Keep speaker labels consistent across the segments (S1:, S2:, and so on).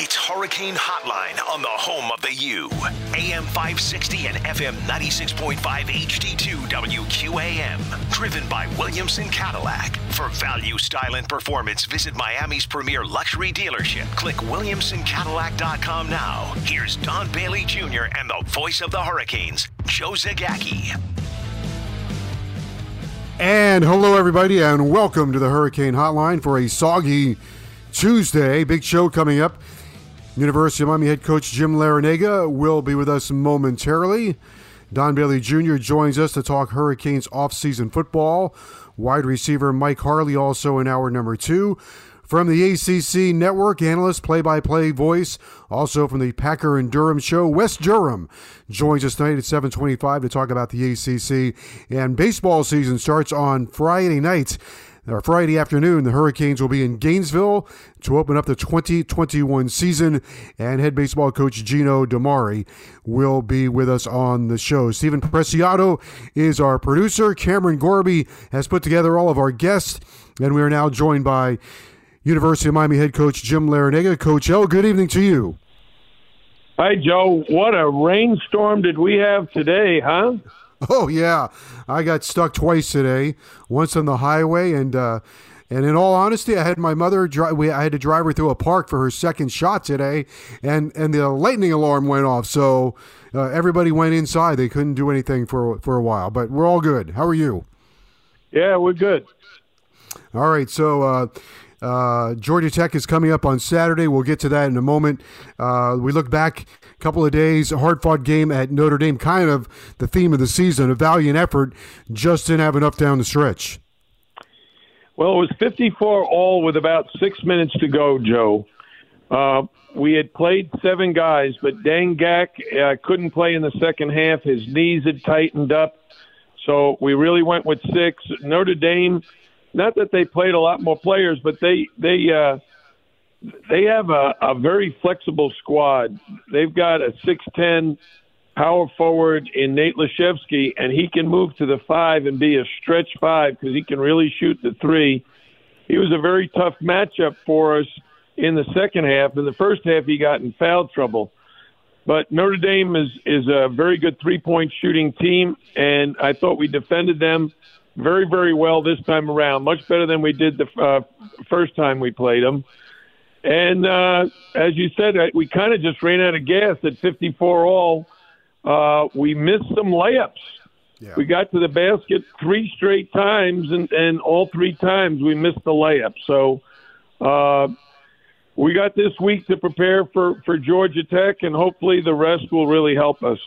S1: It's Hurricane Hotline on the home of the U. AM 560 and FM 96.5 HD2 WQAM. Driven by Williamson Cadillac. For value, style, and performance, visit Miami's premier luxury dealership. Click WilliamsonCadillac.com now. Here's Don Bailey Jr. and the voice of the Hurricanes, Joe Zagacki.
S2: And hello, everybody, and welcome to the Hurricane Hotline for a soggy Tuesday. Big show coming up. University of Miami head coach Jim Larrañaga will be with us momentarily. Don Bailey Jr. joins us to talk Hurricanes offseason football. Wide receiver Mike Harley also in hour number two. From the ACC Network, analyst, play by play voice, also from the Packer and Durham show, Wes Durham joins us tonight at 725 to talk about the ACC. And baseball season starts on Friday night. Friday afternoon, the Hurricanes will be in Gainesville to open up the 2021 season, and head baseball coach Gino DiMare will be with us on the show. Stephen Preciado is our producer. Cameron Gorby has put together all of our guests, and we are now joined by University of Miami head coach Jim Larrañaga. Coach L, good evening to you.
S3: Hi, Joe. What a rainstorm did we have today, huh?
S2: Oh yeah, I got stuck twice today. Once on the highway, and uh, and in all honesty, I had my mother drive. We I had to drive her through a park for her second shot today, and and the lightning alarm went off. So uh, everybody went inside. They couldn't do anything for for a while, but we're all good. How are you?
S3: Yeah, we're good.
S2: All right, so. Uh, uh, Georgia Tech is coming up on Saturday. We'll get to that in a moment. Uh, we look back couple of days, a hard fought game at Notre Dame, kind of the theme of the season, a valiant effort, just didn't have enough down the stretch.
S3: Well, it was 54 all with about six minutes to go, Joe. Uh, we had played seven guys, but Deng Gak uh, couldn't play in the second half. His knees had tightened up. So we really went with six. Notre Dame not that they played a lot more players, but they they uh, they have a, a very flexible squad. They've got a six ten power forward in Nate Laszewski, and he can move to the five and be a stretch five because he can really shoot the three. He was a very tough matchup for us in the second half. In the first half, he got in foul trouble. But Notre Dame is is a very good three point shooting team, and I thought we defended them very, very well this time around, much better than we did the uh, first time we played them. And uh, as you said, we kind of just ran out of gas at 54 all. Uh, we missed some layups. Yeah. We got to the basket three straight times, and, and all three times we missed the layup. So uh, we got this week to prepare for, for Georgia Tech, and hopefully the rest will really help us.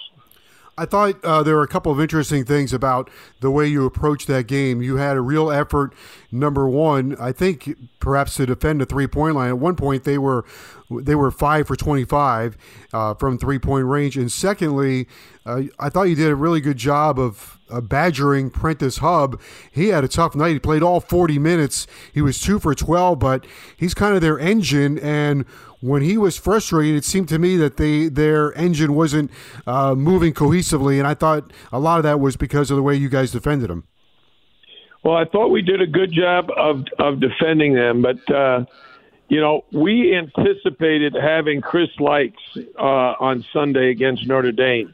S2: I thought uh, there were a couple of interesting things about the way you approached that game. You had a real effort. Number one, I think perhaps to defend the three point line. At one point, they were they were five for twenty five uh, from three point range, and secondly, uh, I thought you did a really good job of uh, badgering Prentiss Hubb. He had a tough night. He played all 40 minutes. He was two for 12, but he's kind of their engine. And when he was frustrated, it seemed to me that they their engine wasn't uh, moving cohesively. And I thought a lot of that was because of the way you guys defended him.
S3: Well, I thought we did a good job of of defending them, but. Uh, you know, we anticipated having Chris Lykes uh, on Sunday against Notre Dame.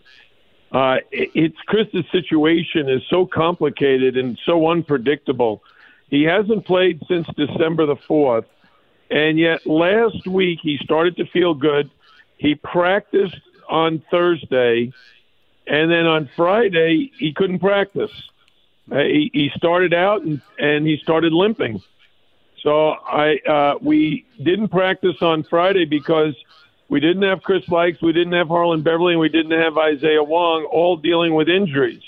S3: Uh, it's Chris's situation is so complicated and so unpredictable. He hasn't played since December the 4th, and yet last week he started to feel good. He practiced on Thursday, and then on Friday he couldn't practice. Uh, he, he started out and, and he started limping. So I uh, we didn't practice on Friday because we didn't have Chris Lykes, we didn't have Harlond Beverly, and we didn't have Isaiah Wong, all dealing with injuries.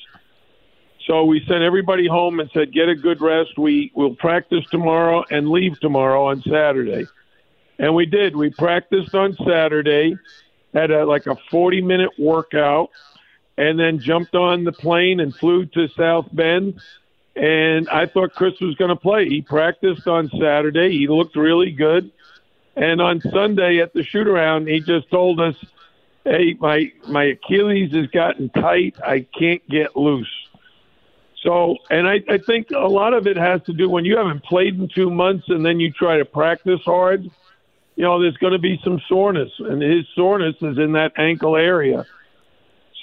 S3: So we sent everybody home and said, get a good rest. We will practice tomorrow and leave tomorrow on Saturday. And we did. We practiced on Saturday, had a, like a 40 minute workout, and then jumped on the plane and flew to South Bend. And I thought Chris was going to play. He practiced on Saturday. He looked really good. And on Sunday at the shoot around, he just told us, "Hey, my my Achilles has gotten tight. I can't get loose." So, and I, I think a lot of it has to do when you haven't played in two months and then you try to practice hard. You know, there's going to be some soreness, and his soreness is in that ankle area.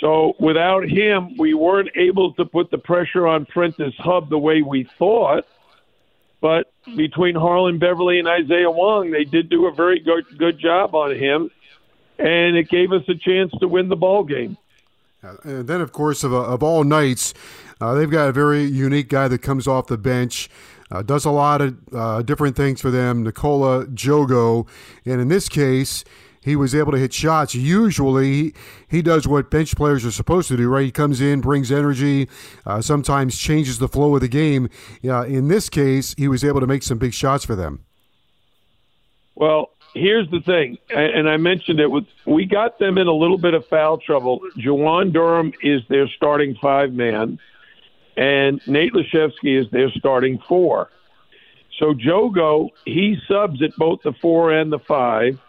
S3: So, without him, we weren't able to put the pressure on Prentiss Hubb the way we thought. But between Harlond Beverly and Isaiah Wong, they did do a very good good job on him, and it gave us a chance to win the ball game.
S2: And then, of course, of, of all nights, uh, they've got a very unique guy that comes off the bench, uh, does a lot of uh, different things for them, Nikola Djogo. And in this case, he was able to hit shots. Usually, he, does what bench players are supposed to do, right? He comes in, brings energy, uh, sometimes changes the flow of the game. Uh, in this case, he was able to make some big shots for them.
S3: Well, here's the thing, and I mentioned it with we got them in a little bit of foul trouble. Juwan Durham is their starting five man, and Nate Laszewski is their starting four. So Djogo, he subs at both the four and the five.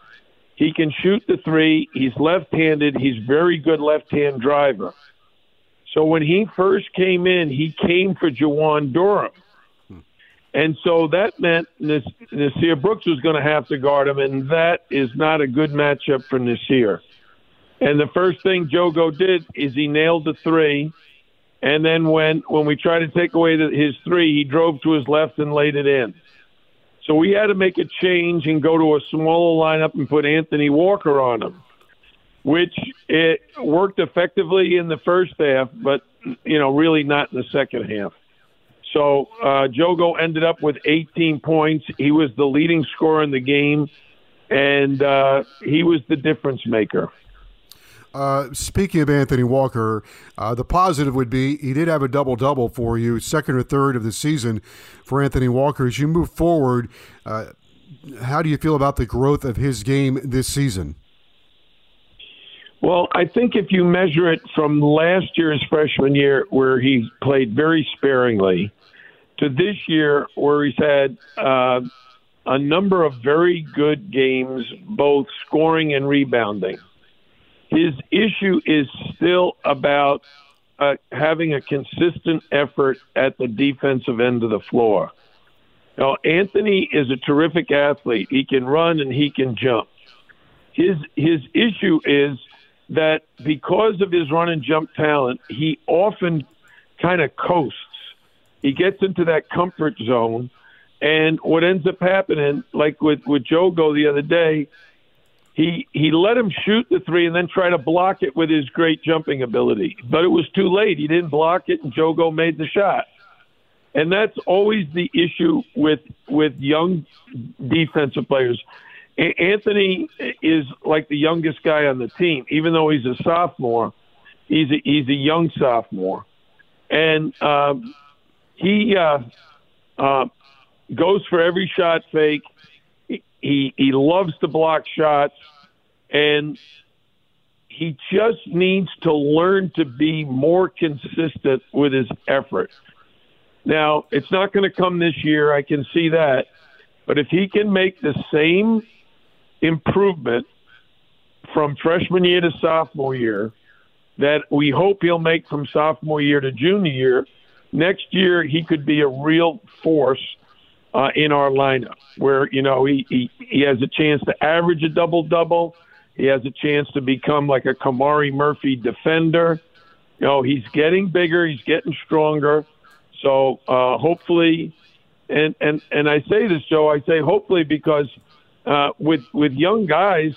S3: He can shoot the three. He's left handed. He's very good left hand driver. So when he first came in, he came for Juwan Durham. And so that meant Nysier Brooks was going to have to guard him, and that is not a good matchup for Nysier. And the first thing Djogo did is he nailed the three, and then when when we tried to take away the, his three, he drove to his left and laid it in. So we had to make a change and go to a smaller lineup and put Anthony Walker on him, which it worked effectively in the first half, but you know really not in the second half. So uh, Djogo ended up with 18 points. He was the leading scorer in the game, and uh, he was the difference maker.
S2: Uh, speaking of Anthony Walker, uh, the positive would be he did have a double double for you, second or third of the season for Anthony Walker. As you move forward, uh, how do you feel about the growth of his game this season?
S3: Well, I think if you measure it from last year's freshman year, where he played very sparingly, to this year, where he's had uh, a number of very good games, both scoring and rebounding his issue is still about uh, having a consistent effort at the defensive end of the floor. Now, Anthony is a terrific athlete. He can run and he can jump. His his issue is that because of his run and jump talent, he often kind of coasts. He gets into that comfort zone, and what ends up happening, like with with Djogo the other day, he he let him shoot the three and then try to block it with his great jumping ability. But it was too late. He didn't block it, and Djogo made the shot. And that's always the issue with with young defensive players. A- Anthony is like the youngest guy on the team, even though he's a sophomore. He's a, he's a young sophomore, and um, he uh, uh, goes for every shot fake he he loves to block shots, and he just needs to learn to be more consistent with his effort. Now, it's not going to come this year. I can see that. But if he can make the same improvement from freshman year to sophomore year that we hope he'll make from sophomore year to junior year, next year he could be a real force uh, in our lineup, where you know he, he he has a chance to average a double double. He has a chance to become like a Kamari Murphy defender. You know, he's getting bigger, he's getting stronger. So uh, hopefully, and and and I say this, Joe. I say hopefully because uh, with with young guys,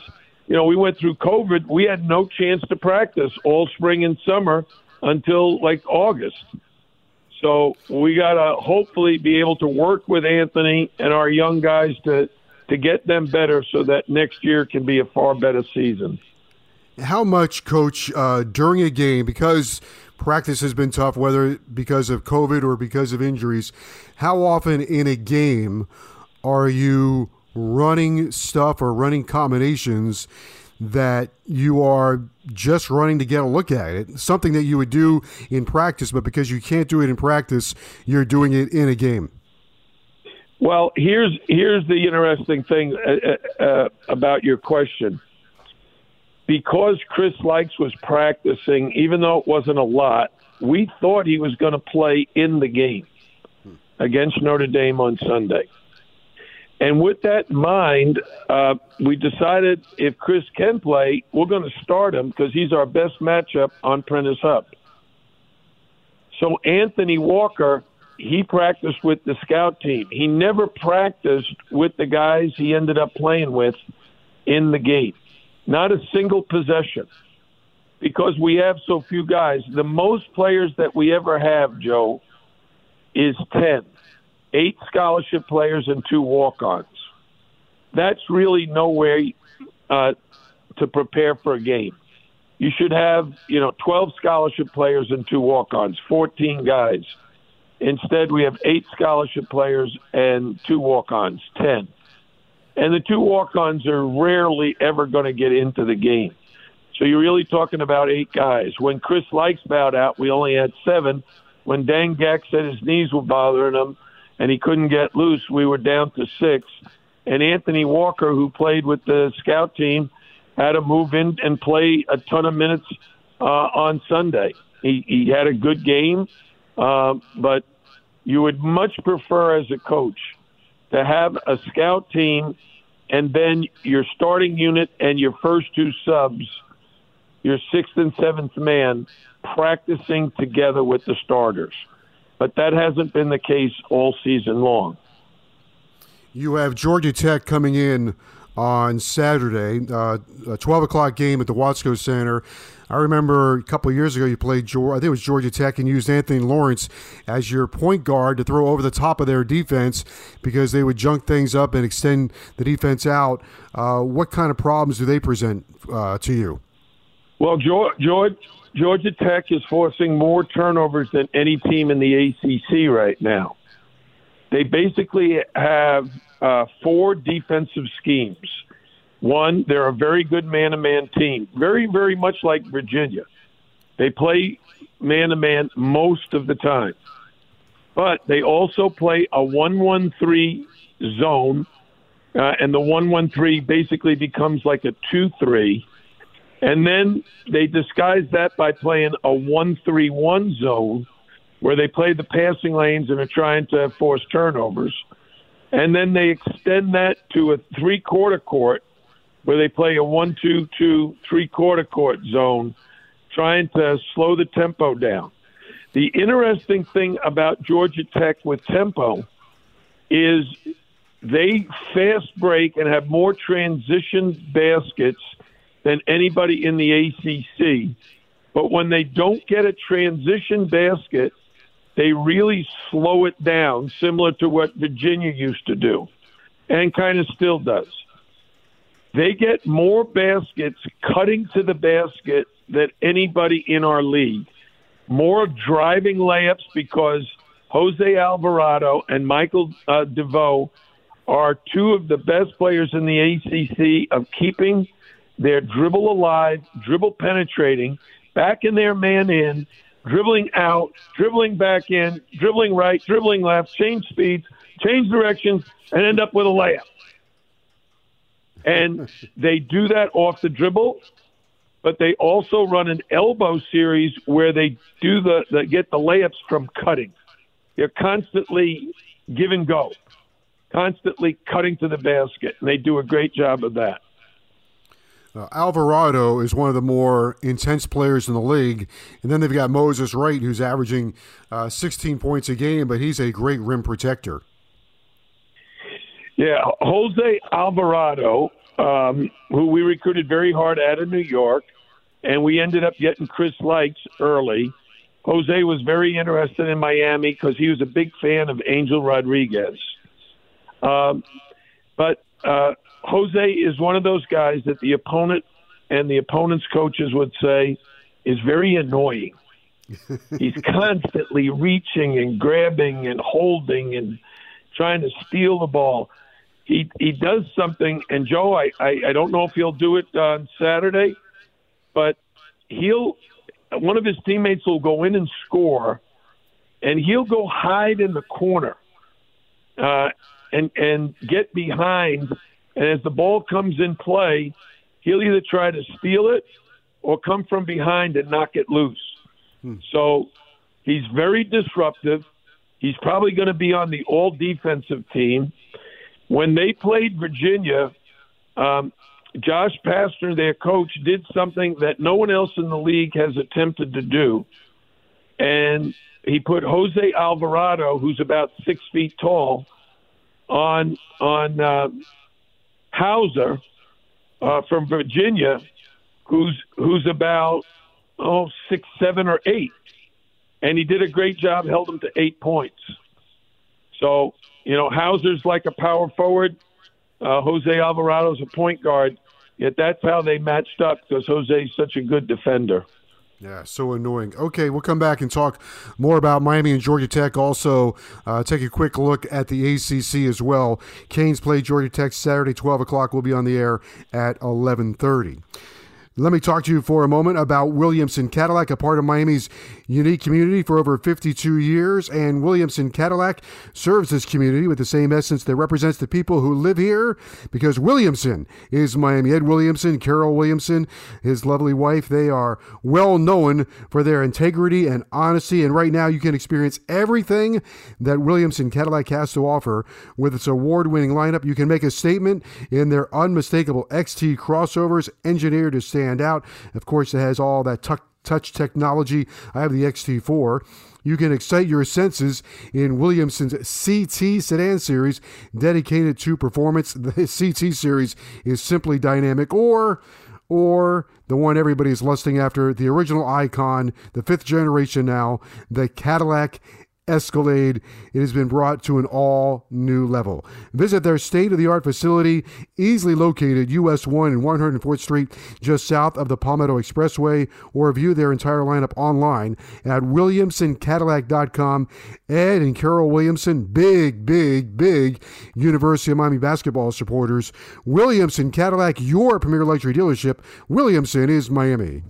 S3: you know, we went through COVID. We had no chance to practice all spring and summer until like August. So we got to hopefully be able to work with Anthony and our young guys to to get them better, so that next year can be a far better season.
S2: How much, Coach, uh, during a game because practice has been tough, whether because of COVID or because of injuries. How often in a game are you running stuff or running combinations that you are just running to get a look at it? Something that you would do in practice, but because you can't do it in practice, you're doing it in a game.
S3: Well, here's here's the interesting thing uh, uh, uh about your question because Chris Lykes was practicing, even though it wasn't a lot, we thought he was going to play in the game against Notre Dame on Sunday. And with that in mind, uh, we decided if Chris can play, we're going to start him because he's our best matchup on Prentiss Hubb. So Anthony Walker, he practiced with the scout team. He never practiced with the guys he ended up playing with in the game. Not a single possession because we have so few guys. The most players that we ever have, Joe, is 10. Eight scholarship players and two walk ons. That's really no way uh, to prepare for a game. You should have, you know, 12 scholarship players and two walk ons, 14 guys. Instead, we have eight scholarship players and two walk ons, 10 and the two walk-ons are rarely ever going to get into the game. So you're really talking about eight guys. When Chris Lykes bowed out, we only had seven. When Deng Gak said his knees were bothering him and he couldn't get loose, we were down to six. And Anthony Walker, who played with the scout team, had to move in and play a ton of minutes uh, on Sunday. He, he had a good game, uh, but you would much prefer as a coach to have a scout team and then your starting unit and your first two subs, your sixth and seventh man, practicing together with the starters. But that hasn't been the case all season long.
S2: You have Georgia Tech coming in on Saturday, uh, a 12 o'clock game at the Watsco Center. I remember a couple years ago you played, Georgia, I think it was Georgia Tech, and used Anthony Lawrence as your point guard to throw over the top of their defense because they would junk things up and extend the defense out. Uh, what kind of problems do they present uh, to you?
S3: Well, Georgia, Georgia Tech is forcing more turnovers than any team in the ACC right now. They basically have uh, four defensive schemes. One, they're a very good man to man team, very, very much like Virginia. They play man to man most of the time. But they also play a 1 1 3 zone, uh, and the 1 1 3 basically becomes like a 2 3. And then they disguise that by playing a 1 3 1 zone where they play the passing lanes and are trying to force turnovers. And then they extend that to a three quarter court where they play a one two two three quarter court zone, trying to slow the tempo down. The interesting thing about Georgia Tech with tempo is they fast break and have more transition baskets than anybody in the ACC. But when they don't get a transition basket, they really slow it down, similar to what Virginia used to do and kind of still does. They get more baskets cutting to the basket than anybody in our league. More driving layups because Jose Alvarado and Michael uh, DeVoe are two of the best players in the ACC of keeping their dribble alive, dribble penetrating, back in their man in, dribbling out, dribbling back in, dribbling right, dribbling left, change speeds, change directions, and end up with a layup. And they do that off the dribble, but they also run an elbow series where they do the, the get the layups from cutting. They're constantly give and go, constantly cutting to the basket, and they do a great job of that.
S2: Uh, Alvarado is one of the more intense players in the league. And then they've got Moses Wright, who's averaging uh, 16 points a game, but he's a great rim protector.
S3: Yeah, Jose Alvarado, um, who we recruited very hard out of New York, and we ended up getting Chris Lykes early. Jose was very interested in Miami because he was a big fan of Angel Rodriguez. Um, but uh, Jose is one of those guys that the opponent and the opponent's coaches would say is very annoying. He's constantly reaching and grabbing and holding and trying to steal the ball. He he does something, and Joe, I I, I don't know if he'll do it on Saturday, but he'll one of his teammates will go in and score, and he'll go hide in the corner, uh, and and get behind, and as the ball comes in play, he'll either try to steal it or come from behind and knock it loose. Hmm. So he's very disruptive. He's probably going to be on the all defensive team. When they played Virginia, um, Josh Pastner, their coach, did something that no one else in the league has attempted to do. And he put Jose Alvarado, who's about six feet tall, on on uh, Hauser uh, from Virginia, who's who's about oh six, seven, or eight, and he did a great job. Held him to eight points. So you know, Hauser's like a power forward. Uh, Jose Alvarado's a point guard. Yet that's how they matched up because Jose's such a good defender.
S2: Yeah, so annoying. Okay, we'll come back and talk more about Miami and Georgia Tech. Also, uh, take a quick look at the ACC as well. Canes play Georgia Tech Saturday, twelve o'clock. We'll be on the air at eleven thirty. Let me talk to you for a moment about Williamson Cadillac, a part of Miami's unique community for over 52 years. And Williamson Cadillac serves this community with the same essence that represents the people who live here because Williamson is Miami. Ed Williamson, Carol Williamson, his lovely wife, they are well known for their integrity and honesty. And right now, you can experience everything that Williamson Cadillac has to offer with its award winning lineup. You can make a statement in their unmistakable XT crossovers engineered to stand out. Of course, it has all that touch technology. I have the XT4. You can excite your senses in Williamson's CT sedan series dedicated to performance. The CT series is simply dynamic or or the one everybody's lusting after, the original icon, the fifth generation now, the Cadillac Escalade. It has been brought to an all new level. Visit their state of the art facility, easily located US 1 and 104th Street, just south of the Palmetto Expressway, or view their entire lineup online at WilliamsonCadillac.com. Ed and Carol Williamson, big, big, big University of Miami basketball supporters. Williamson Cadillac, your premier luxury dealership. Williamson is Miami.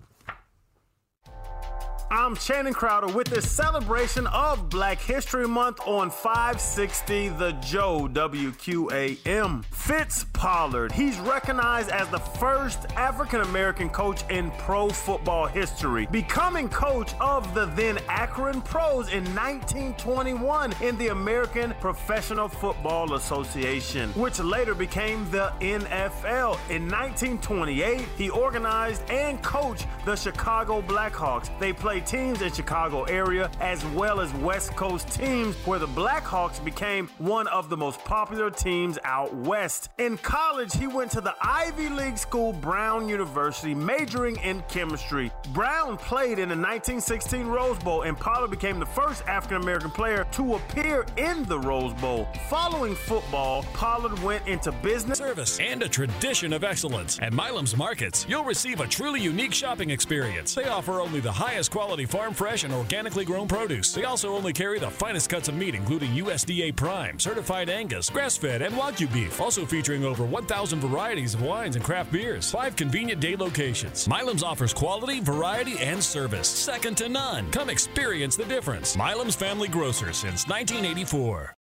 S4: I'm Channing Crowder with this celebration of Black History Month on 560 The Joe WQAM. Fritz Pollard, he's recognized as the first African American coach in pro football history, becoming coach of the then Akron Pros in 1921 in the American Professional Football Association, which later became the NFL. In 1928, he organized and coached the Chicago Blackhawks. They played teams in Chicago area as well as West Coast teams where the Blackhawks became one of the most popular teams out west. In college, he went to the Ivy League school Brown University majoring in chemistry. Brown played in the 1916 Rose Bowl and Pollard became the first African American player to appear in the Rose Bowl. Following football, Pollard went into business
S5: service and a tradition of excellence. At Milam's Markets, you'll receive a truly unique shopping experience. They offer only the highest quality quality farm fresh and organically grown produce. They also only carry the finest cuts of meat, including USDA Prime, certified Angus, grass fed, and Wagyu beef. Also featuring over 1,000 varieties of wines and craft beers. Five convenient day locations. Milam's offers quality, variety, and service. Second to none. Come experience the difference. Milam's Family Grocer since 1984.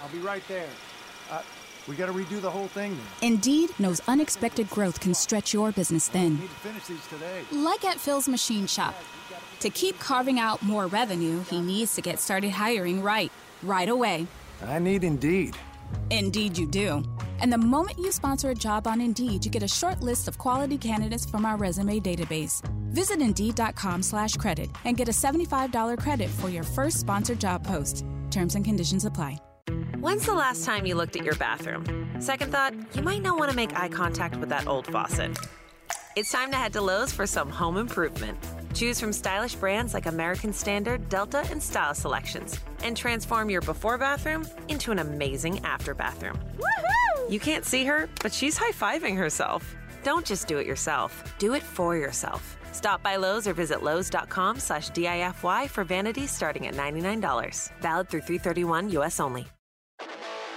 S6: I'll be right there. Uh, we got to redo the whole thing.
S7: Then. Indeed knows unexpected growth can stretch your business thin. Like at Phil's Machine Shop. To keep carving out more revenue, he needs to get started hiring right, right away.
S6: I need Indeed.
S7: Indeed, you do. And the moment you sponsor a job on Indeed, you get a short list of quality candidates from our resume database. Visit Indeed.com slash credit and get a $75 credit for your first sponsored job post. Terms and conditions apply.
S8: When's the last time you looked at your bathroom? Second thought, you might not want to make eye contact with that old faucet. It's time to head to Lowe's for some home improvement. Choose from stylish brands like American Standard, Delta, and Style Selections, and transform your before bathroom into an amazing after bathroom. Woohoo! You can't see her, but she's high fiving herself. Don't just do it yourself, do it for yourself. Stop by Lowe's or visit Lowe's.com slash DIFY for vanities starting at $99. Valid through 331 US only.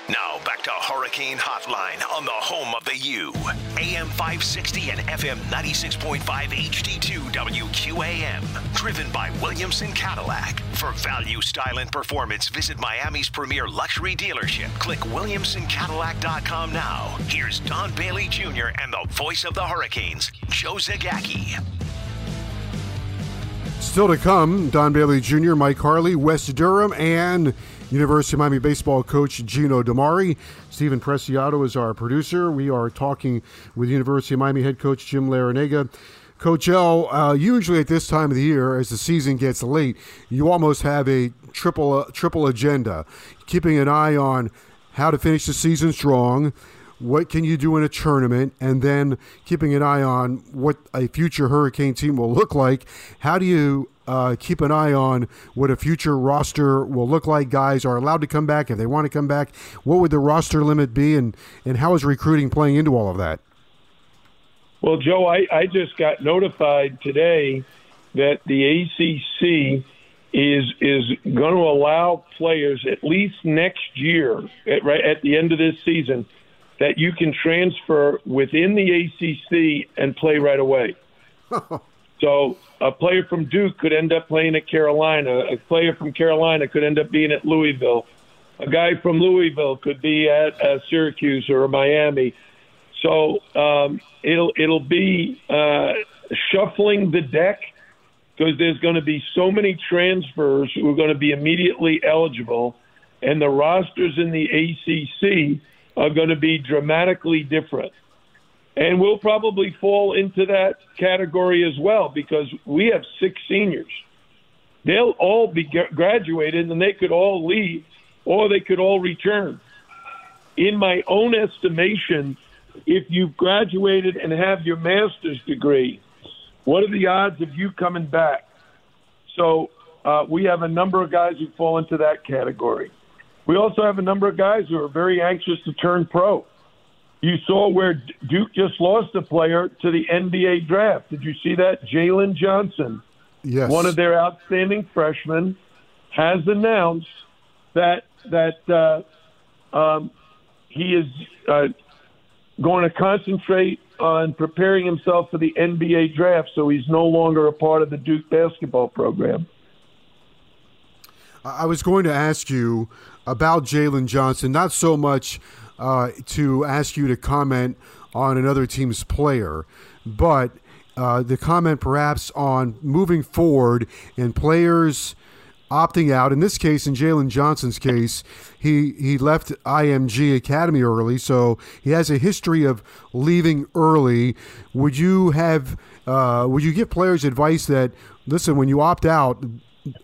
S1: Now back to Hurricane Hotline on the home of the U. AM 560 and FM 96.5 HD2 WQAM. Driven by Williamson Cadillac. For value, style, and performance, visit Miami's premier luxury dealership. Click WilliamsonCadillac.com now. Here's Don Bailey Jr. and the voice of the Hurricanes, Joe Zagacki.
S2: Still to come, Don Bailey Jr., Mike Harley, Wes Durham, and University of Miami baseball coach Gino DiMare. Stephen Preciado is our producer. We are talking with University of Miami head coach Jim Larrañaga. Coach L, uh, usually at this time of the year, as the season gets late, you almost have a triple uh, triple agenda, keeping an eye on how to finish the season strong, what can you do in a tournament, and then keeping an eye on what a future Hurricane team will look like. How do you uh, keep an eye on what a future roster will look like? Guys are allowed to come back if they want to come back. What would the roster limit be, and, and how is recruiting playing into all of that?
S3: Well, Joe, I, I just got notified today that the ACC is is going to allow players at least next year, at, right at the end of this season, that you can transfer within the ACC and play right away. so a player from Duke could end up playing at Carolina. A player from Carolina could end up being at Louisville. A guy from Louisville could be at uh, Syracuse or Miami. So um, it'll it'll be uh, shuffling the deck because there's going to be so many transfers who are going to be immediately eligible, and the rosters in the ACC are going to be dramatically different. And we'll probably fall into that category as well because we have six seniors. They'll all be graduated and they could all leave or they could all return. In my own estimation, if you've graduated and have your master's degree, what are the odds of you coming back? So uh, we have a number of guys who fall into that category. We also have a number of guys who are very anxious to turn pro. You saw where Duke just lost a player to the NBA draft. Did you see that? Jalen Johnson,
S2: yes.
S3: one of their outstanding freshmen, has announced that that uh, um, he is uh, going to concentrate on preparing himself for the NBA draft, so he's no longer a part of the Duke basketball program.
S2: I was going to ask you about Jalen Johnson, not so much uh, to ask you to comment on another team's player, but uh, the comment perhaps on moving forward and players opting out. In this case, in Jalen Johnson's case, he he left IMG Academy early, so he has a history of leaving early. Would you have uh, would you give players advice that listen when you opt out?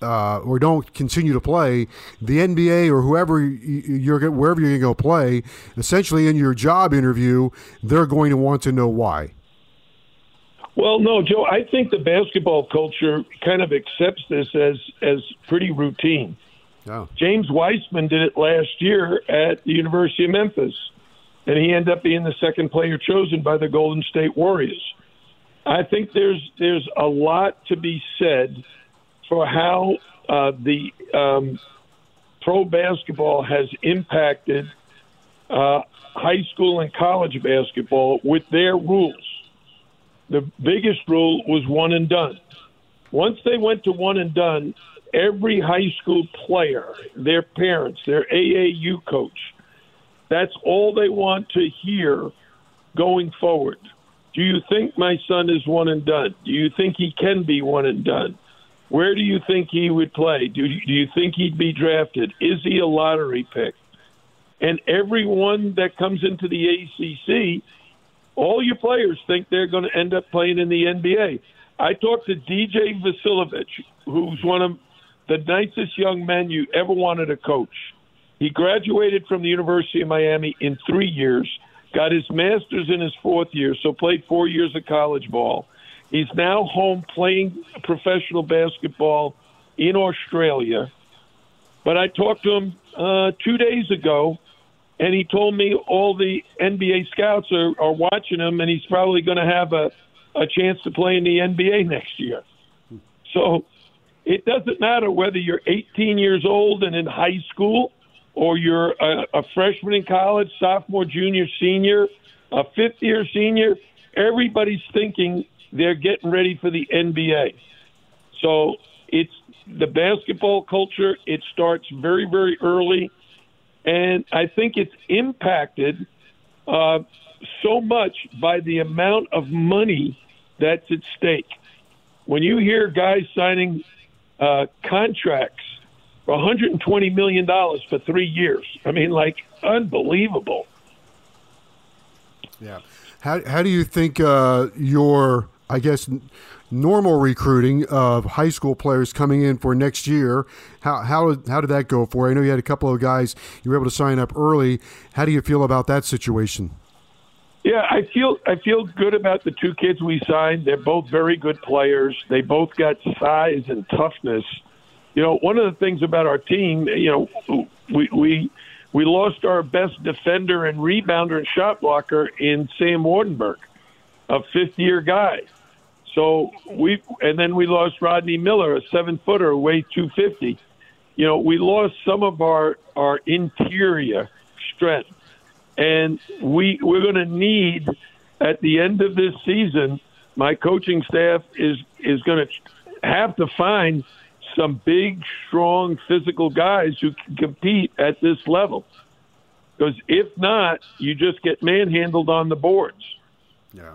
S2: Uh, or don't continue to play, the NBA or whoever you're wherever you're going to go play, essentially in your job interview, they're going to want to know why.
S3: Well, no, Joe. I think the basketball culture kind of accepts this as as pretty routine.
S2: Oh.
S3: James Wiseman did it last year at the University of Memphis, and he ended up being the second player chosen by the Golden State Warriors. I think there's there's a lot to be said for how uh, the um, pro basketball has impacted uh, high school and college basketball with their rules the biggest rule was one and done. Once they went to one and done, every high school player, their parents, their AAU coach, that's all they want to hear going forward. Do you think my son is one and done? Do you think he can be one and done? Where do you think he would play? Do you, do you think he'd be drafted? Is he a lottery pick? And everyone that comes into the ACC all your players think they're going to end up playing in the NBA. I talked to DJ Vasiljevic, who's one of the nicest young men you ever wanted to coach. He graduated from the University of Miami in three years, got his master's in his fourth year, so played four years of college ball, He's now home playing professional basketball in Australia. But I talked to him uh, two days ago, and he told me all the NBA scouts are, are watching him, and he's probably going to have a, a chance to play in the NBA next year. So it doesn't matter whether you're 18 years old and in high school, or you're a, a freshman in college, sophomore, junior, senior, a fifth year senior. Everybody's thinking they're getting ready for the NBA. So it's the basketball culture. It starts very, very early, and I think it's impacted uh, so much by the amount of money that's at stake. When you hear guys signing uh, contracts for 120 million dollars for three years, I mean, like unbelievable.
S2: Yeah. How how do you think uh, your I guess normal recruiting of high school players coming in for next year. How how how did that go for? You? I know you had a couple of guys you were able to sign up early. How do you feel about that situation?
S3: Yeah, I feel I feel good about the two kids we signed. They're both very good players. They both got size and toughness. You know, one of the things about our team, you know, we we we lost our best defender and rebounder and shot blocker in Sam Waardenburg, a fifth year guy. So we and then we lost Rodney Miller, a seven footer, weighed two fifty. You know, we lost some of our our interior strength, and we we're going to need at the end of this season. My coaching staff is is going to have to find some big, strong, physical guys who can compete at this level. Because if not, you just get manhandled on the boards.
S2: Yeah.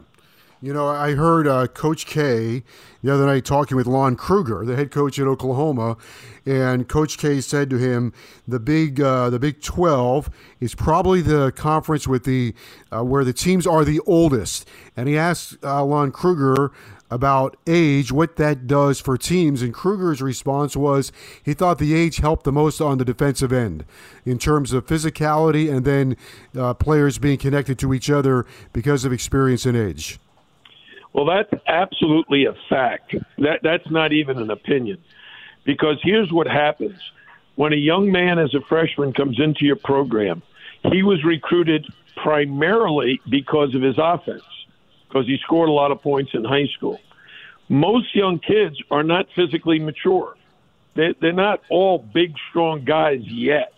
S2: You know, I heard uh, Coach K the other night talking with Lon Kruger, the head coach at Oklahoma, and Coach K said to him, "The Big uh, the Big Twelve is probably the conference with the uh, where the teams are the oldest." And he asked uh, Lon Kruger about age, what that does for teams. And Kruger's response was he thought the age helped the most on the defensive end in terms of physicality and then uh, players being connected to each other because of experience and age.
S3: Well, that's absolutely a fact. That that's not even an opinion, because here's what happens: when a young man as a freshman comes into your program, he was recruited primarily because of his offense, because he scored a lot of points in high school. Most young kids are not physically mature. They, they're not all big, strong guys yet.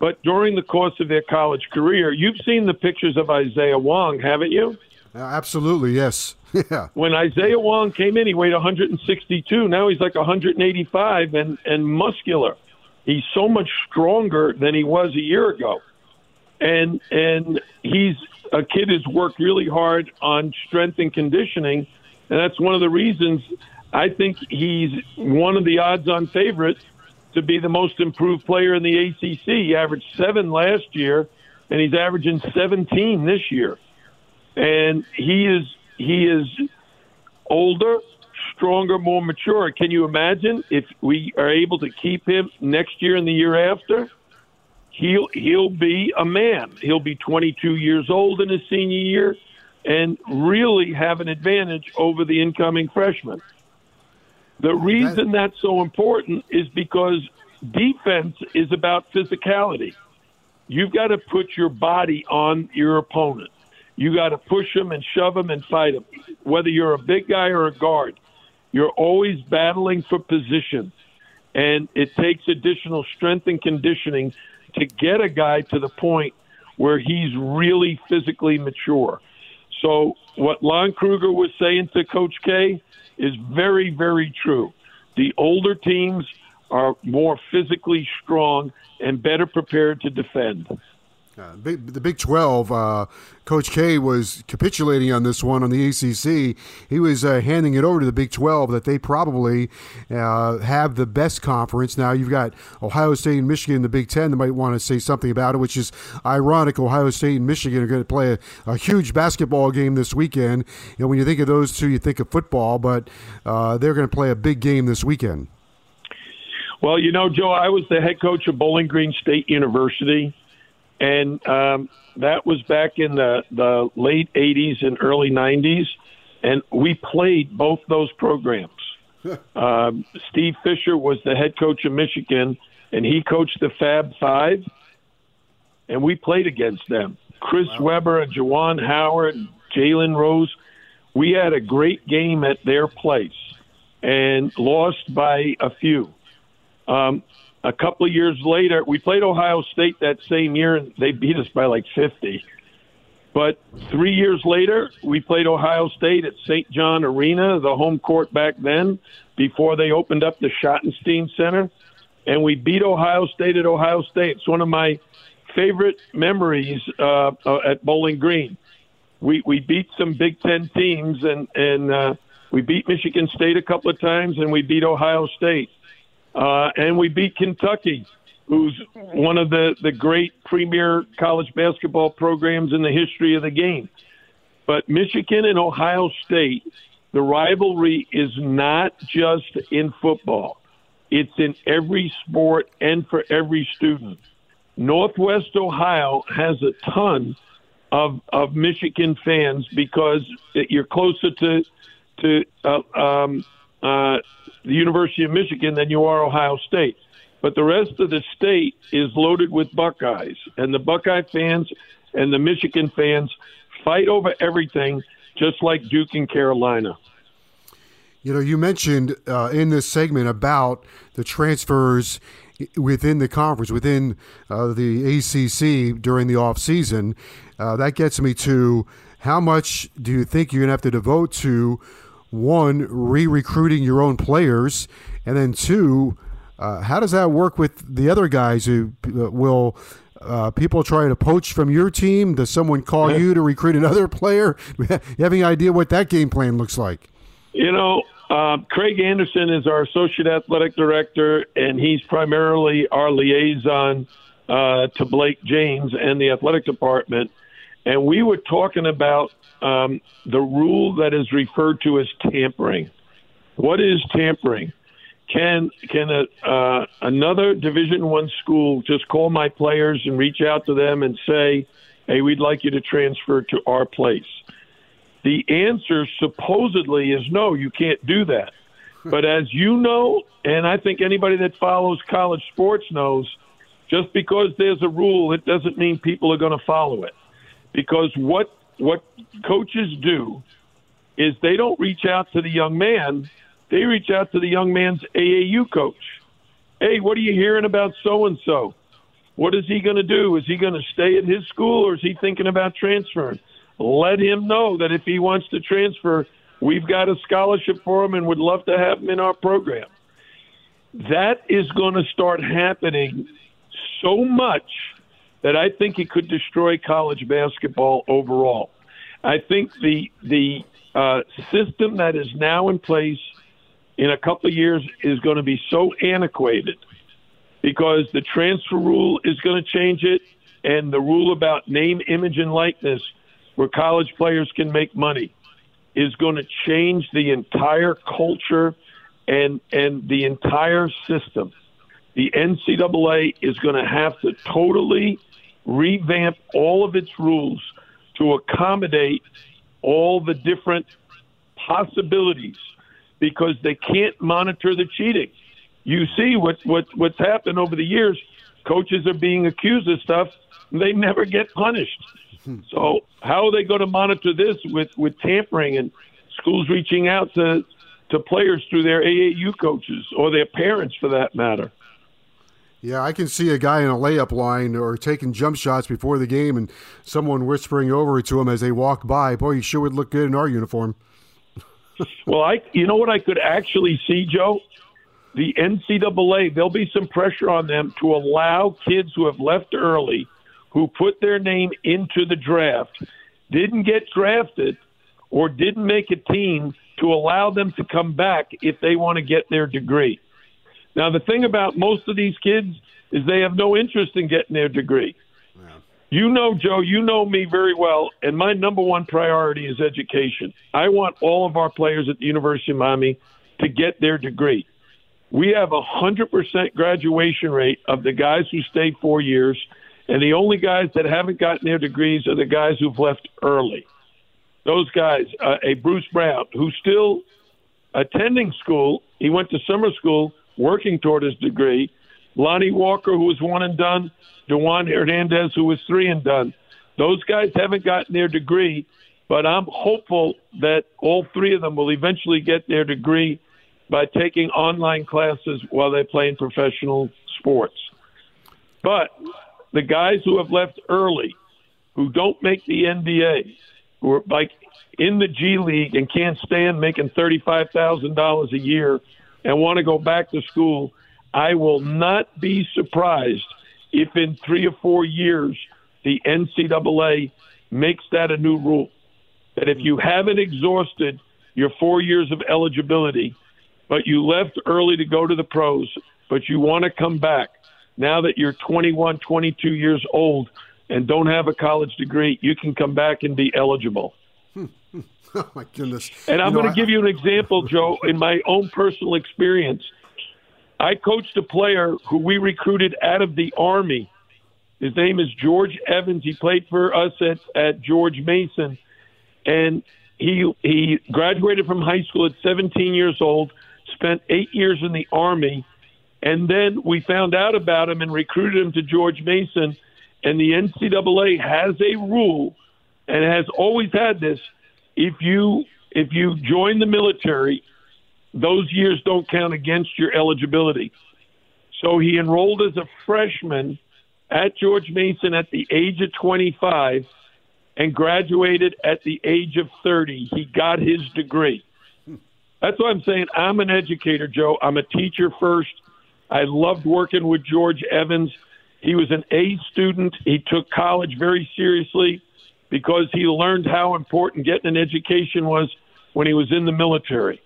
S3: But during the course of their college career, you've seen the pictures of Isaiah Wong, haven't you?
S2: Absolutely, yes. Yeah.
S3: When Isaiah Wong came in, he weighed 162. Now he's like 185 and and muscular. He's so much stronger than he was a year ago, and and he's a kid who's worked really hard on strength and conditioning, and that's one of the reasons I think he's one of the odds-on favorites to be the most improved player in the ACC. He averaged seven last year, and he's averaging 17 this year, and he is he is older, stronger, more mature. Can you imagine if we are able to keep him next year and the year after? He'll he'll be a man. He'll be 22 years old in his senior year, and really have an advantage over the incoming freshman. The reason that's so important is because defense is about physicality. You've got to put your body on your opponent. You got to push them and shove them and fight them. Whether you're a big guy or a guard, you're always battling for position. And it takes additional strength and conditioning to get a guy to the point where he's really physically mature. So, what Lon Kruger was saying to Coach K is very, very true. The older teams are more physically strong and better prepared to defend.
S2: Uh, big, the Big 12, uh, Coach K was capitulating on this one on the ACC. He was uh, handing it over to the Big 12 that they probably uh, have the best conference. Now, you've got Ohio State and Michigan in the Big 10 that might want to say something about it, which is ironic. Ohio State and Michigan are going to play a, a huge basketball game this weekend. You know, when you think of those two, you think of football, but uh, they're going to play a big game this weekend.
S3: Well, you know, Joe, I was the head coach of Bowling Green State University and um, that was back in the the late '80s and early '90s. and we played both those programs. um, Steve Fisher was the head coach of Michigan, and he coached the Fab Five, and we played against them. Chris wow. Webber and Juwan Howard, and Jalen Rose. We had a great game at their place and lost by a few. Um, a couple of years later, we played Ohio State that same year, and they beat us by like 50. But three years later, we played Ohio State at St. John Arena, the home court back then, before they opened up the Schottenstein Center. And we beat Ohio State at Ohio State. It's one of my favorite memories uh, uh, at Bowling Green. We we beat some Big Ten teams, and and uh, we beat Michigan State a couple of times, and we beat Ohio State, uh, and we beat Kentucky who's one of the, the great premier college basketball programs in the history of the game. But Michigan and Ohio State, the rivalry is not just in football, it's in every sport and for every student. Northwest Ohio has a ton of, of Michigan fans because you're closer to to uh, um, uh, the University of Michigan than you are Ohio State. But the rest of the state is loaded with Buckeyes, and the Buckeye fans and the Michigan fans fight over everything, just like Duke and Carolina.
S2: You know, you mentioned uh, in this segment about the transfers within the conference, within uh, the ACC during the offseason. Uh, that gets me to how much do you think you're going to have to devote to one, re recruiting your own players, and then two, uh, how does that work with the other guys who uh, will uh, people try to poach from your team? Does someone call you to recruit another player? you have any idea what that game plan looks like?
S3: You know, uh, Craig Anderson is our associate athletic director, and he's primarily our liaison uh, to Blake James and the athletic department. And we were talking about um, the rule that is referred to as tampering. What is tampering? can can a, uh, another Division One school just call my players and reach out to them and say, "Hey, we'd like you to transfer to our place"? The answer supposedly is no, you can't do that. But as you know, and I think anybody that follows college sports knows, just because there's a rule, it doesn't mean people are going to follow it. Because what what coaches do is they don't reach out to the young man they reach out to the young man's AAU coach. Hey, what are you hearing about so and so? What is he going to do? Is he going to stay at his school or is he thinking about transferring? Let him know that if he wants to transfer, we've got a scholarship for him and would love to have him in our program. That is going to start happening so much that I think he could destroy college basketball overall. I think the the uh, system that is now in place in a couple of years is going to be so antiquated because the transfer rule is going to change it and the rule about name, image, and likeness where college players can make money is going to change the entire culture and and the entire system. The NCAA is going to have to totally revamp all of its rules to accommodate all the different possibilities because they can't monitor the cheating. You see what, what what's happened over the years. Coaches are being accused of stuff. They never get punished. So how are they going to monitor this with, with tampering and schools reaching out to to players through their AAU coaches or their parents for that matter?
S2: Yeah, I can see a guy in a layup line or taking jump shots before the game and someone whispering over to him as they walk by, boy, you sure would look good in our uniform
S3: well, I you know what I could actually see, Joe? The NCAA, there'll be some pressure on them to allow kids who have left early, who put their name into the draft, didn't get drafted, or didn't make a team, to allow them to come back if they want to get their degree. Now, the thing about most of these kids is they have no interest in getting their degree. You know, Joe, you know me very well, and my number one priority is education. I want all of our players at the University of Miami to get their degree. We have a 100% graduation rate of the guys who stay four years, and the only guys that haven't gotten their degrees are the guys who've left early. those guys, uh, a Bruce Brown, who's still attending school. He went to summer school working toward his degree. Lonnie Walker, who was one and done. Dewan Hernandez, who was three and done. Those guys haven't gotten their degree, but I'm hopeful that all three of them will eventually get their degree by taking online classes while they play in professional sports. But the guys who have left early, who don't make the NBA, who are like in the G League and can't stand making thirty-five thousand dollars a year and want to go back to school, I will not be surprised if in three or four years the NCAA makes that a new rule. That if you haven't exhausted your four years of eligibility, but you left early to go to the pros, but you want to come back now that you're 21, 22 years old and don't have a college degree, you can come back and be eligible.
S2: oh my goodness!
S3: And I'm
S2: You know,
S3: going to give you an example, Joe, in my own personal experience. I coached a player who we recruited out of the Army. His name is George Evans. He played for us at, at George Mason, and he he graduated from high school at 17 years old. Spent eight years in the Army, and then we found out about him and recruited him to George Mason. And the NCAA has a rule, and has always had this: if you if you join the military, those years don't count against your eligibility. So he enrolled as a freshman at George Mason at the age of 25 and graduated at the age of 30. He got his degree. That's why I'm saying I'm an educator, Joe. I'm a teacher first. I loved working with George Evans. He was an A student. He took college very seriously because he learned how important getting an education was when he was in the military.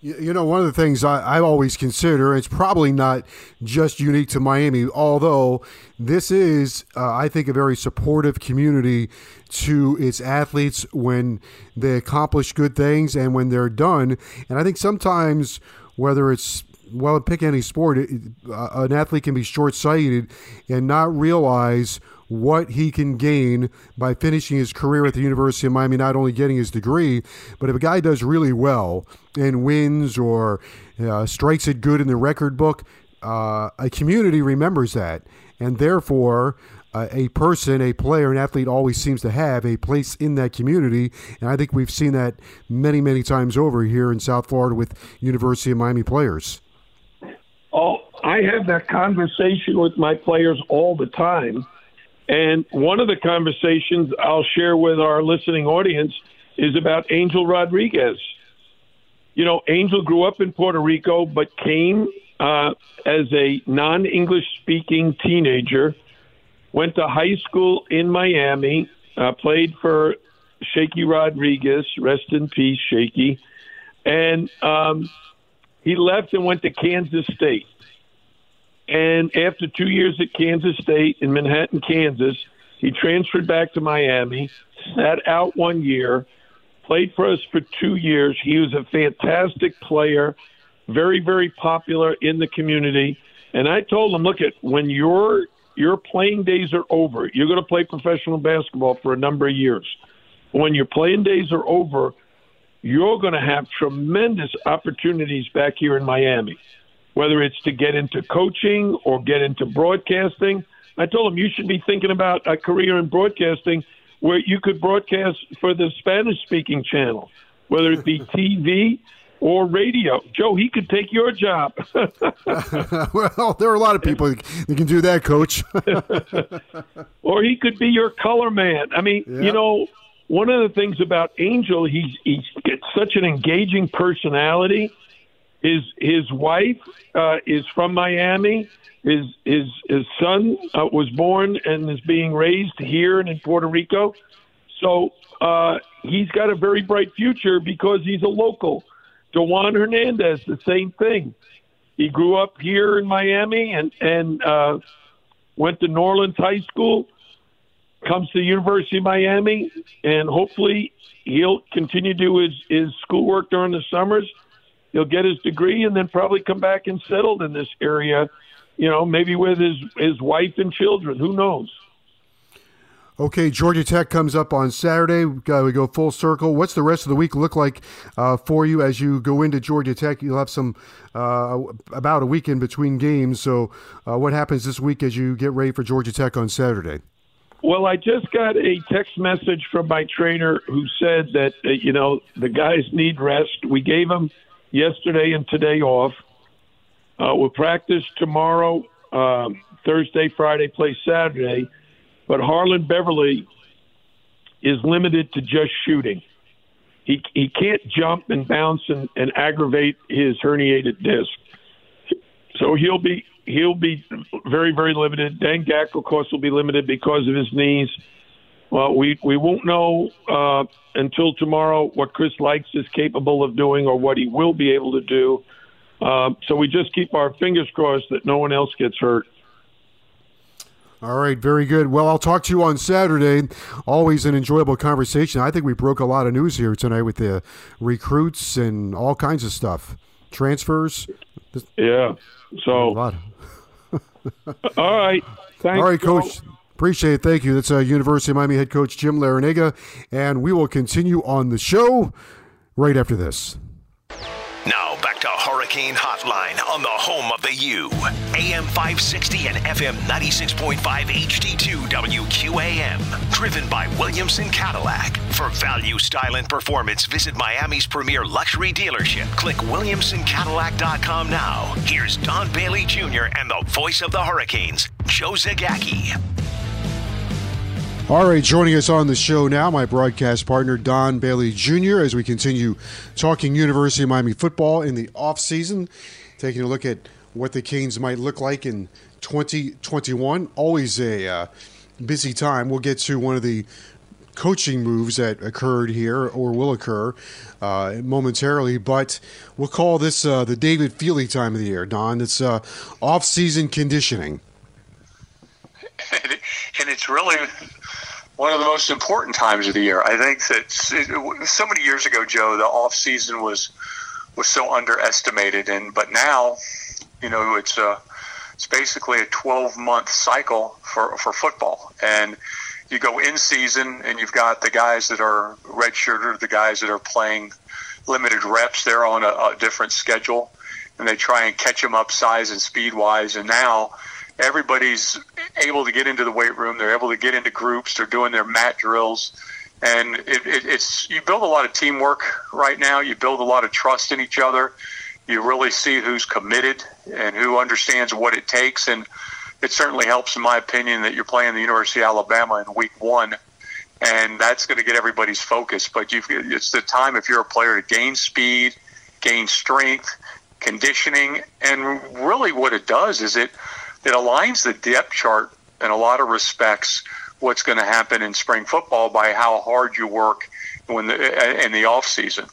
S2: You know, one of the things I, I always consider, it's probably not just unique to Miami, although this is, uh, I think, a very supportive community to its athletes when they accomplish good things and when they're done. And I think sometimes, whether it's well, pick any sport, it, uh, an athlete can be short sighted and not realize what he can gain by finishing his career at the University of Miami, not only getting his degree, but if a guy does really well and wins or uh, strikes it good in the record book, uh, a community remembers that. And therefore, uh, a person, a player, an athlete always seems to have a place in that community. And I think we've seen that many, many times over here in South Florida with University of Miami players.
S3: Oh, I have that conversation with my players all the time. And one of the conversations I'll share with our listening audience is about Angel Rodriguez. You know, Angel grew up in Puerto Rico, but came uh, as a non English speaking teenager, went to high school in Miami, uh, played for Shakey Rodriguez, rest in peace, Shakey. And um, he left and went to Kansas State. And after two years at Kansas State in Manhattan, Kansas, he transferred back to Miami, sat out one year, played for us for two years. He was a fantastic player, very, very popular in the community. And I told him, look at when your your playing days are over, you're going to play professional basketball for a number of years. When your playing days are over, you're going to have tremendous opportunities back here in Miami, whether it's to get into coaching or get into broadcasting. I told him you should be thinking about a career in broadcasting where you could broadcast for the Spanish speaking channel, whether it be TV or radio. Joe, he could take your job.
S2: well, there are a lot of people that can do that, coach.
S3: or he could be your color man. I mean,
S2: Yeah.
S3: you know, one of the things about Angel, he's he's got such an engaging personality. His his wife uh, is from Miami. His his his son uh, was born and is being raised here and in Puerto Rico. So uh, he's got a very bright future because he's a local. Dewan Hernandez, the same thing. He grew up here in Miami and and uh, went to Norlands High School comes to the University of Miami, and hopefully he'll continue to do his, his schoolwork during the summers. He'll get his degree and then probably come back and settle in this area, you know, maybe with his, his wife and children. Who knows?
S2: Okay, Georgia Tech comes up on Saturday. We go, full circle. What's the rest of the week look like uh, for you as you go into Georgia Tech? You'll have some uh, about a week in between games. So, uh, what happens this week as you get ready for Georgia Tech on Saturday?
S3: Well, I just got a text message from my trainer who said that uh, you know the guys need rest. We gave them yesterday and today off. Uh, we'll practice tomorrow, um, Thursday, Friday, play Saturday but Harlond Beverly is limited to just shooting. He he can't jump and bounce and, and aggravate his herniated disc. So he'll be he'll be very very limited. Deng Gak, of course, will be limited because of his knees. Well, we we won't know uh, until tomorrow what Chris Lykes is capable of doing or what he will be able to do. Uh, so we just keep our fingers crossed that no one else gets hurt.
S2: All right, very good. Well, I'll talk to you on Saturday. Always an enjoyable conversation. I think we broke a lot of news here tonight with the recruits and all kinds of stuff, transfers.
S3: Yeah. So. All right. Thanks,
S2: all right, Coach. Appreciate it. Thank you. That's uh, University of Miami head coach Jim Larrañaga, and we will continue on the show right after this.
S1: Now back to Hurricane Hotline on the home of the U. AM 560 and FM 96.5 HD2 WQAM. Driven by Williamson Cadillac. For value, style, and performance, visit Miami's premier luxury dealership. Click WilliamsonCadillac.com now. Here's Don Bailey Jr. and the voice of the Hurricanes, Joe Zagacki.
S2: All right, joining us on the show now, my broadcast partner, Don Bailey Jr., as we continue talking University of Miami football in the offseason, taking a look at what the Canes might look like in 2021. Always a uh, busy time. We'll get to one of the coaching moves that occurred here or will occur uh, momentarily, but we'll call this uh, the David Feeley time of the year, Don. It's uh, off-season conditioning.
S9: and it's really one of the most important times of the year. I think that so many years ago, Joe, the off season was was so underestimated, and but now, you know, it's a it's basically a 12 month cycle for for football, and you go in season, and you've got the guys that are redshirted, the guys that are playing limited reps. They're on a, a different schedule, and they try and catch them up size and speed wise, and now everybody's able to get into the weight room. They're able to get into groups. They're doing their mat drills, and it, it, it's you build a lot of teamwork right now. You build a lot of trust in each other. You really see who's committed and who understands what it takes, and it certainly helps, in my opinion, that you're playing the University of Alabama in Week One. And that's going to get everybody's focus. But it's the time if you're a player to gain speed, gain strength, conditioning, and really what it does is it it aligns the depth chart in a lot of respects what's going to happen in spring football by how hard you work when the, in the off season.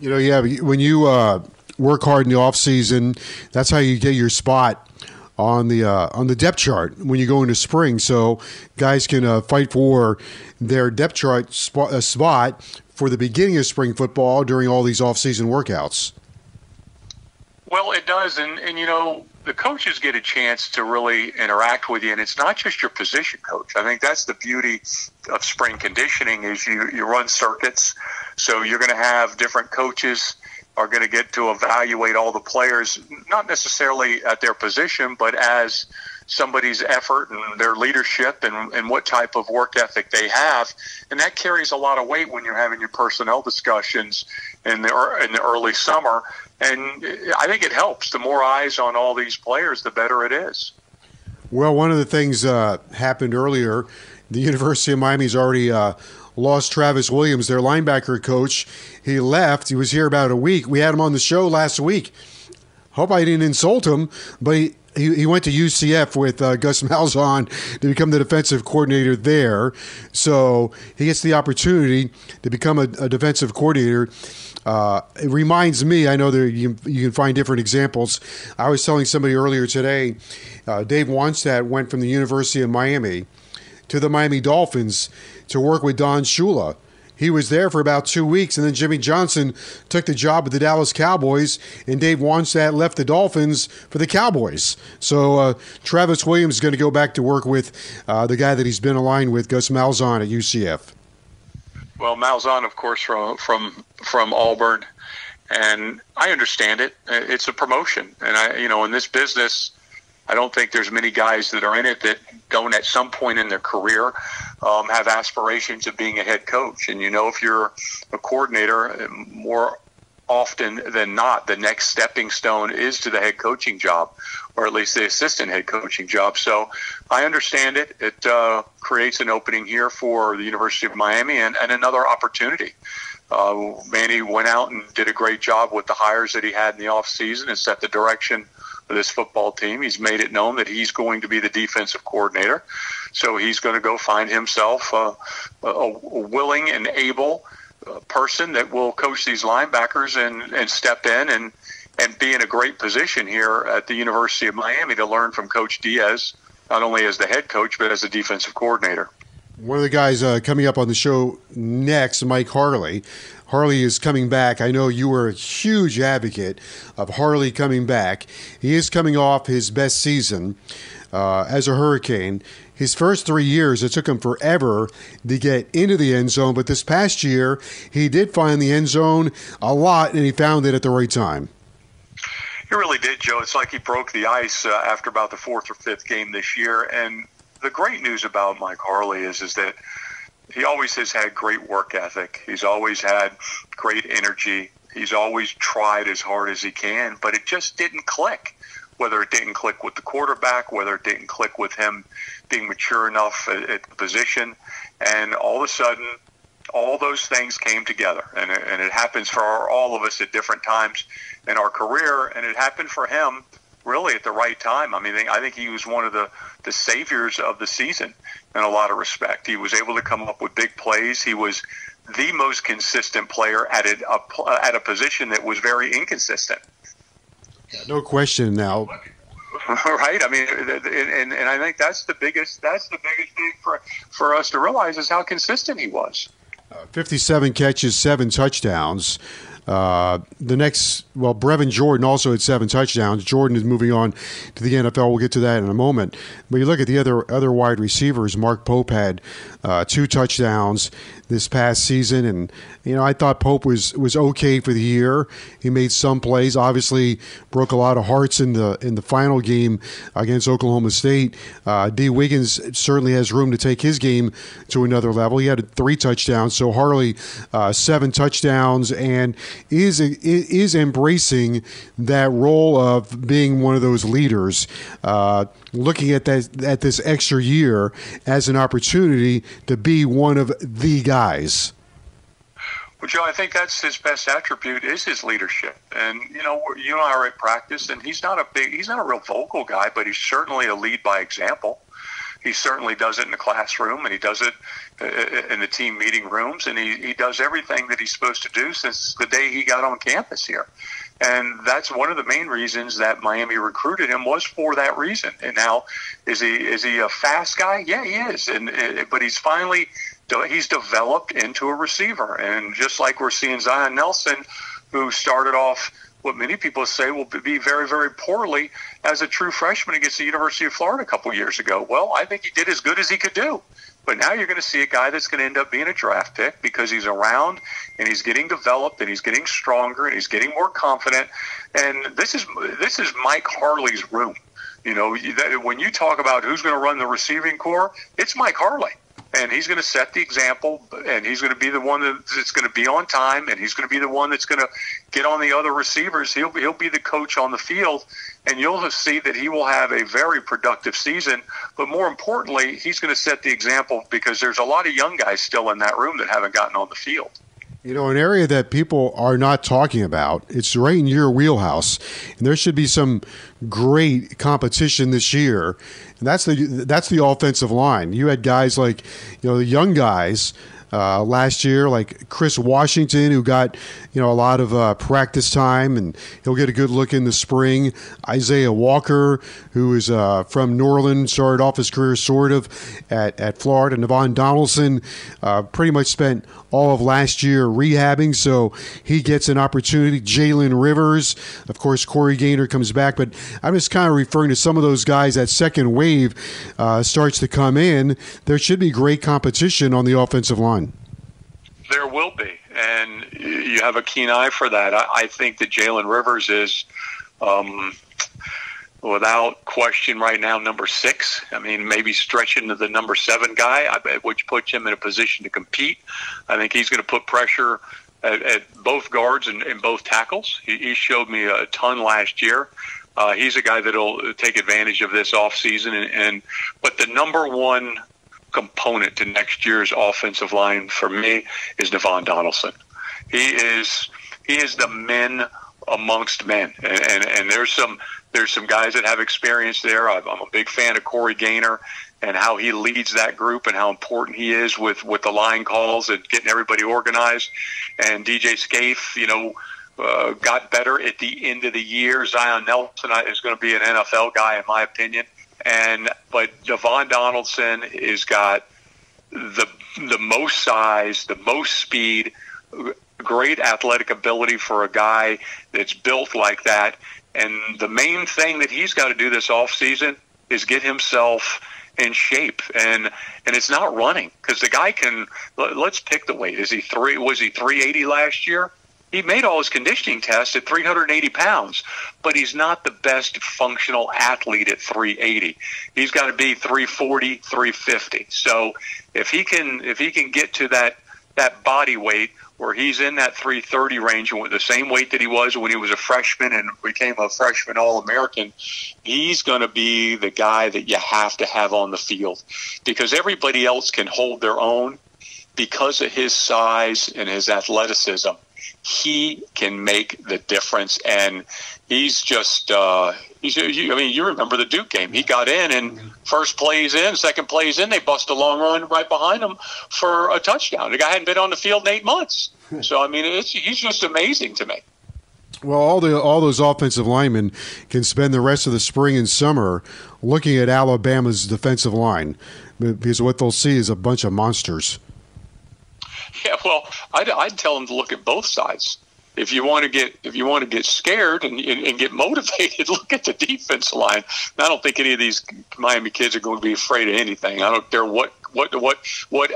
S2: You know, yeah, when you uh, work hard in the off season, that's how you get your spot on the uh, on the depth chart when you go into spring. So guys can uh, fight for their depth chart spot, uh, spot for the beginning of spring football during all these off season workouts.
S9: Well, it does, and and you know the coaches get a chance to really interact with you, and it's not just your position coach. I think that's the beauty of spring conditioning is you you run circuits, so you're going to have different coaches are going to get to evaluate all the players, not necessarily at their position, but as somebody's effort and their leadership and, and what type of work ethic they have. And that carries a lot of weight when you're having your personnel discussions in the, in the early summer and I think it helps. The more eyes on all these players, the better it is.
S2: Well, one of the things uh, happened earlier. The University of Miami's already uh, lost Travis Williams, their linebacker coach. He left. He was here about a week. We had him on the show last week. Hope I didn't insult him, but he, he, he went to UCF with uh, Gus Malzahn to become the defensive coordinator there. So he gets the opportunity to become a, a defensive coordinator uh, it reminds me, I know that you, you, can find different examples. I was telling somebody earlier today, uh, Dave Wannstedt went from the University of Miami to the Miami Dolphins to work with Don Shula he was there for about two weeks, and then Jimmy Johnson took the job with the Dallas Cowboys, and Dave Wannstedt left the Dolphins for the Cowboys. So uh, Travis Williams is going to go back to work with uh, the guy that he's been aligned with, Gus Malzahn at UCF.
S9: Well, Malzahn, of course, from from from Auburn, and I understand it. It's a promotion, and I, you know, in this business, I don't think there's many guys that are in it that don't at some point in their career um, have aspirations of being a head coach. And you know, if you're a coordinator, more often than not, the next stepping stone is to the head coaching job, or at least the assistant head coaching job. So I understand it. It uh, creates an opening here for the University of Miami and, and another opportunity. Uh, Manny went out and did a great job with the hires that he had in the offseason and set the direction of this football team. He's made it known that he's going to be the defensive coordinator. So he's going to go find himself uh, a, willing and able uh, person that will coach these linebackers and, and step in and, and be in a great position here at the University of Miami to learn from Coach Diaz, not only as the head coach, but as a defensive coordinator.
S2: One of the guys uh, coming up on the show next, Mike Harley. Harley is coming back. I know you were a huge advocate of Harley coming back. He is coming off his best season uh, as a Hurricane. His first three years, it took him forever to get into the end zone, but this past year, he did find the end zone a lot, and he found it at the right time.
S9: He really did, Joe. It's like he broke the ice uh, after about the fourth or fifth game this year, and the great news about Mike Harley is is that he always has had great work ethic. He's always had great energy. He's always tried as hard as he can, but it just didn't click. Whether it didn't click with the quarterback, whether it didn't click with him being mature enough at, at the position, and all of a sudden, all those things came together, and it, and it happens for all of us at different times in our career, and it happened for him really at the right time. I mean, I think he was one of the, the saviors of the season in a lot of respect. He was able to come up with big plays. He was the most consistent player at a, a at a position that was very inconsistent.
S2: No question now.
S9: right? I mean, and, and I think that's the biggest that's the biggest thing for for us to realize is how consistent he was.
S2: Uh, 57 catches, seven touchdowns. Uh, the next, well, Brevin Jordan also had seven touchdowns. Jordan is moving on to the NFL. We'll get to that in a moment. But you look at the other other wide receivers. Mark Pope had uh, two touchdowns this past season, and you know I thought Pope was was okay for the year. He made some plays. Obviously, broke a lot of hearts in the in the final game against Oklahoma State. Uh, Dee Wiggins certainly has room to take his game to another level. He had three touchdowns. So Harley, uh, seven touchdowns, and is is embracing that role of being one of those leaders. Uh, looking at that at this extra year as an opportunity to be one of the guys.
S9: Well, Joe, I think that's his best attribute is his leadership. And you know, you and I are at practice, and he's not a big, he's not a real vocal guy, but he's certainly a lead by example. He certainly does it in the classroom, and he does it uh, in the team meeting rooms, and he, he does everything that he's supposed to do since the day he got on campus here. And that's one of the main reasons that Miami recruited him was for that reason. And now, is he is he a fast guy? Yeah, he is. And uh, but he's finally he's developed into a receiver. And just like we're seeing Zion Nelson, who started off what many people say will be very, very poorly as a true freshman against the University of Florida a couple years ago. Well, I think he did as good as he could do. But now you're going to see a guy that's going to end up being a draft pick because he's around and he's getting developed and he's getting stronger and he's getting more confident. And this is this is Mike Harley's room. You know, when you talk about who's going to run the receiving corps, it's Mike Harley and he's going to set the example, and he's going to be the one that's going to be on time, and he's going to be the one that's going to get on the other receivers. He'll he'll be the coach on the field, and you'll see that he will have a very productive season. But more importantly, he's going to set the example because there's a lot of young guys still in that room that haven't gotten on the field.
S2: You know, an area that people are not talking about. It's right in your wheelhouse, and there should be some great competition this year. And that's the that's the offensive line. You had guys like, you know, the young guys. Uh, last year, like Chris Washington, who got you know a lot of uh, practice time, and he'll get a good look in the spring. Isaiah Walker, who is uh, from Norland, started off his career sort of at, at Florida. Navaughn Donaldson uh, pretty much spent all of last year rehabbing, so he gets an opportunity. Jalen Rivers, of course, Corey Gaynor comes back, but I'm just kind of referring to some of those guys. That second wave uh, starts to come in. There should be great competition on the offensive line.
S9: There will be, and you have a keen eye for that. I, I think that Jalen Rivers is. Um, without question right now number six. I mean, maybe stretching to the number seven guy, which puts him in a position to compete. I think he's going to put pressure at, at both guards and, and both tackles. He, he, showed me a ton last year. Uh, he's a guy that'll take advantage of this offseason. And, and but the number one component to next year's offensive line for me is Navaughn Donaldson. He is he is the men amongst men, and, and, and there's some there's some guys that have experience there. I'm a big fan of Corey Gaynor and how he leads that group and how important he is with, with the line calls and getting everybody organized. And DJ Scaife, you know, uh, got better at the end of the year. Zion Nelson is going to be an NFL guy, in my opinion. And but Devon Donaldson has got the the most size, the most speed, great athletic ability for a guy that's built like that. And the main thing that he's got to do this off season is get himself in shape. And and it's not running because the guy can let's pick the weight. Is he three was he 380 last year he made all his conditioning tests at 380 pounds but he's not the best functional athlete at 380 he's got to be 340 350 so if he can if he can get to that that body weight where he's in that 330 range and with the same weight that he was when he was a freshman and became a freshman All American, he's going to be the guy that you have to have on the field because everybody else can hold their own because of his size and his athleticism. He can make the difference, and he's just uh, he's. I mean, you remember the Duke game? He got in, and first plays in, second plays in, they bust a long run right behind him for a touchdown. The guy hadn't been on the field in eight months, so I mean, it's, he's just amazing to me.
S2: Well, all the all those offensive linemen can spend the rest of the spring and summer looking at Alabama's defensive line because what they'll see is a bunch of monsters.
S9: Yeah, well, I'd, I'd tell them to look at both sides if you want to get if you want to get scared and, and, and, get motivated, look at the defense line. And I don't think any of these Miami kids are going to be afraid of anything. I don't care what what what what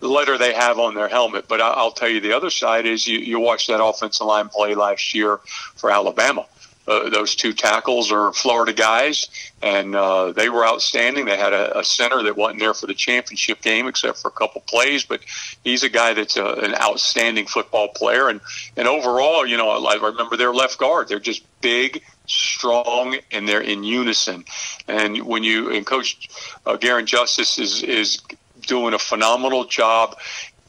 S9: letter they have on their helmet. But I, will tell you, the other side is you you watch that offensive line play last year for Alabama. Uh, those two tackles are Florida guys, and uh, they were outstanding. They had a, a, center that wasn't there for the championship game except for a couple plays, but he's a guy that's a, an outstanding football player. And and overall, you know, I remember their left guard. They're just big, strong, and they're in unison. And when you and Coach uh, Garin Justice is is doing a phenomenal job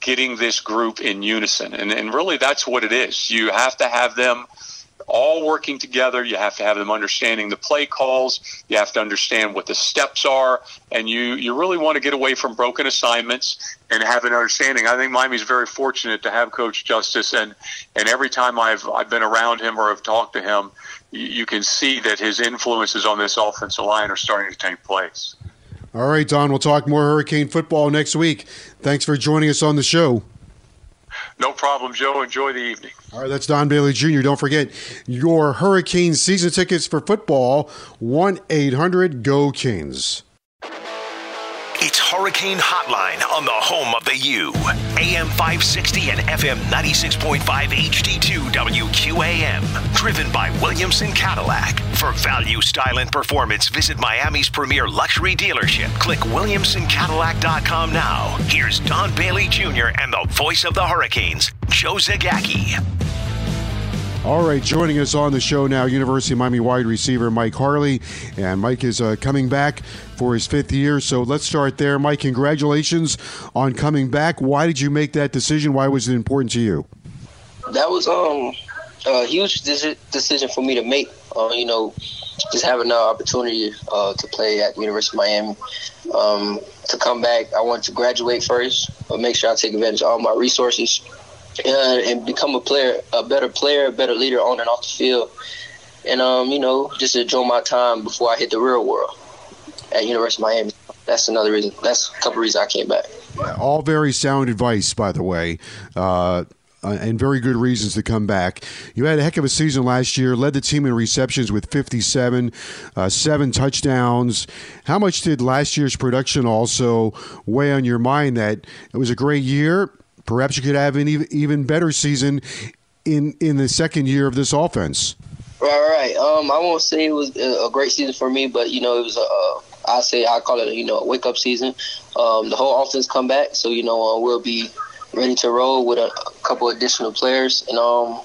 S9: getting this group in unison. And, and really, that's what it is. You have to have them all working together. You have to have them understanding the play calls. You have to understand what the steps are, and you you really want to get away from broken assignments and have an understanding. I think Miami's very fortunate to have Coach Justice, and and every time I've I've been around him or have talked to him, you, you can see that his influences on this offensive line are starting to take place.
S2: All right, Don. We'll talk more Hurricane football next week. Thanks for joining us on the show.
S9: No problem, Joe. Enjoy the evening.
S2: All right, that's Don Bailey Jr. Don't forget your Hurricane season tickets for football 1 800 GO Canes.
S1: It's Hurricane Hotline on the home of the U. AM 560 and FM 96.5 HD2 WQAM. Driven by Williamson Cadillac. For value, style, and performance, visit Miami's premier luxury dealership. Click WilliamsonCadillac.com now. Here's Don Bailey Jr. and the voice of the Hurricanes, Joe Zagacki.
S2: All right, joining us on the show now, University of Miami wide receiver Mike Harley. And Mike is uh, coming back for his fifth year. So let's start there. Mike, congratulations on coming back. Why did you make that decision? Why was it important to you?
S10: That was um, a huge decision for me to make. Uh, you know, just having the opportunity uh, to play at the University of Miami. Um, to come back, I want to graduate first, but make sure I take advantage of all my resources uh, and become a player, a better player, a better leader on and off the field. And um, you know, just enjoy my time before I hit the real world at University of Miami. That's another reason. That's a couple reasons I came back.
S2: All very sound advice, by the way. Uh, uh, and very good reasons to come back. You had a heck of a season last year, led the team in receptions with 57, uh, seven touchdowns. How much did last year's production also weigh on your mind that it was a great year? Perhaps you could have an even, better season in, in the second year of this offense.
S10: Right, right. Um, I won't say it was a great season for me, but you know, it was a. I say I call it, you know, a wake up season. Um, the whole offense come back, so you know uh, we'll be ready to roll with a, a couple additional players. And um,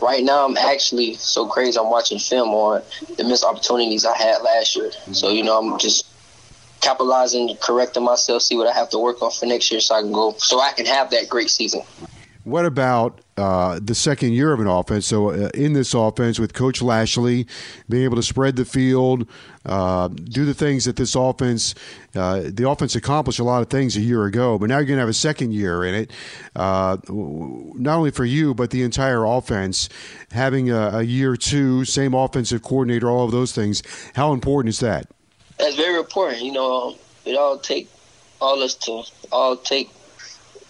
S10: right now, I'm actually so crazy. I'm watching film on the missed opportunities I had last year. So you know, I'm just capitalizing, correcting myself, see what I have to work on for next year, so I can go, so I can have that great season.
S2: What about uh, the second year of an offense? So, uh, in this offense with Coach Lashlee, being able to spread the field, uh, do the things that this offense, uh, the offense accomplished a lot of things a year ago, but now you're going to have a second year in it. Uh, not only for you, but the entire offense, having a, a year two, same offensive coordinator, all of those things. How important is that?
S10: That's very important. You know, it all take all us to all take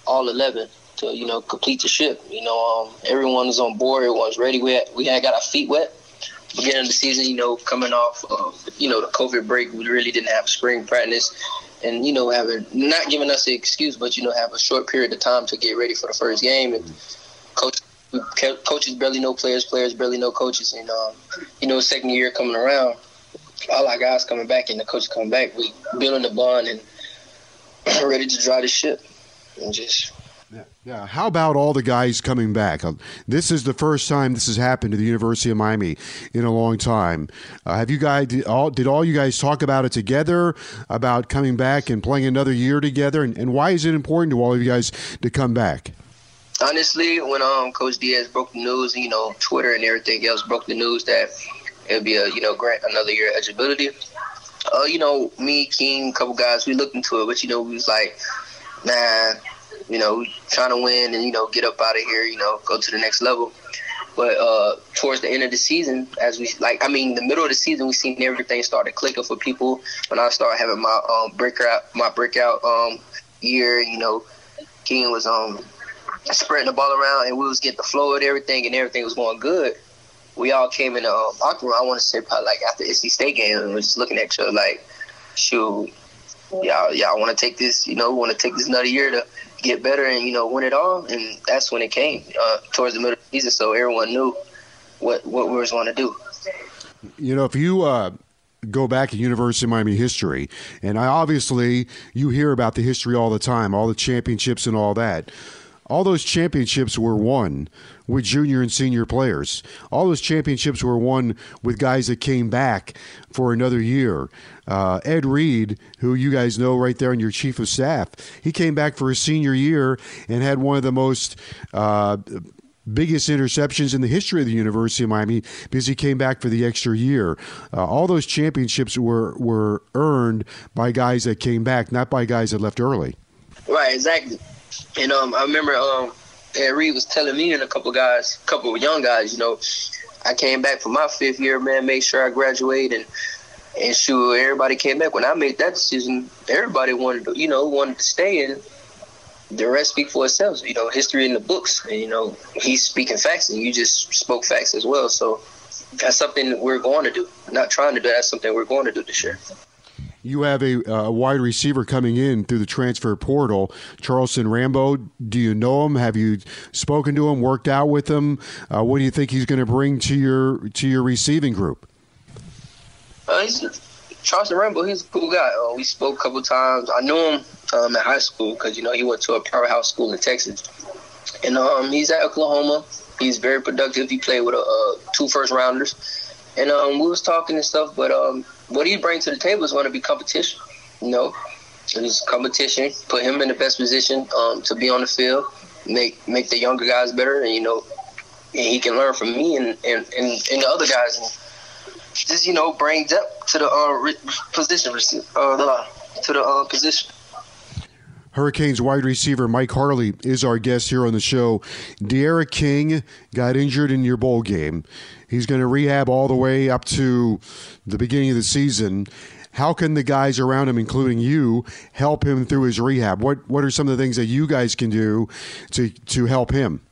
S10: all eleven to you know complete the ship. You know, um, everyone is on board. Everyone's ready. We had, we had got our feet wet. Beginning of the season, you know, coming off of you know the COVID break, we really didn't have spring practice, and you know having not giving us an excuse, but you know have a short period of time to get ready for the first game and coach. Coaches barely know players, players barely know coaches, and um, you know, second year coming around, all our guys coming back and the coach coming back, we building the bond and ready to drive the ship and just
S2: yeah. yeah. How about all the guys coming back? Uh, this is the first time this has happened to the University of Miami in a long time. Uh, have you guys did all did all you guys talk about it together about coming back and playing another year together? And, and why is it important to all of you guys to come back?
S10: Honestly, when um Coach Diaz broke the news, you know, Twitter and everything else broke the news that it'd be a you know grant another year eligibility. Uh, you know, me, King, a couple guys, we looked into it, but you know, we was like, nah you know, trying to win and you know get up out of here, you know, go to the next level. But uh, towards the end of the season, as we like, I mean, the middle of the season, we seen everything started clicking for people. When I started having my um, breakout, my breakout um, year, you know, King was um spreading the ball around, and we was getting the flow of everything, and everything was going good. We all came in the um, locker room. I want to say probably like after NC State game, and we're just looking at other like, shoot, y'all, y'all want to take this, you know, want to take this another year to get better and you know win it all. And that's when it came uh, towards the middle of the season, so everyone knew what what we was going to do.
S2: You know, if you uh, go back in University of Miami history, and I obviously you hear about the history all the time, all the championships and all that. All those championships were won with junior and senior players. All those championships were won with guys that came back for another year. Uh, Ed Reed, who you guys know right there, and your chief of staff, he came back for his senior year and had one of the most. Uh, biggest interceptions in the history of the University of Miami because he came back for the extra year. Uh, all those championships were were earned by guys that came back, not by guys that left early.
S10: Right, exactly. And um, I remember um, Ed Reed was telling me and a couple guys, a couple of young guys, you know, I came back for my fifth year, man, made sure I graduate and and sure, everybody came back. When I made that decision, everybody wanted to, you know, wanted to stay and the rest speak for itself. You know, history in the books. And, you know, he's speaking facts and you just spoke facts as well. So that's something we're going to do. Not trying to do, that's something we're going to do this year.
S2: You have a, a wide receiver coming in through the transfer portal, Charleston Rambo. Do you know him? Have you spoken to him? Worked out with him? Uh, what do you think he's going to bring to your to your receiving group?
S10: Uh, Charleston Rambo. He's a cool guy. Uh, we spoke a couple times. I knew him um, at high school because you know he went to a powerhouse school in Texas, and um, he's at Oklahoma. He's very productive. He played with uh, two first rounders, and um, we was talking and stuff. But um, what he brings to the table is going to be competition. You know, it's competition. Put him in the best position um, to be on the field, make make the younger guys better, and you know, and he can learn from me and and, and, and the other guys. And, just you know bring depth to the uh, position, uh, to the uh, position.
S2: Hurricanes wide receiver Mike Harley is our guest here on the show. D'Eriq King got injured in your bowl game. He's going to rehab all the way up to the beginning of the season. How can the guys around him, including you, help him through his rehab? What What are some of the things that you guys can do to to help him?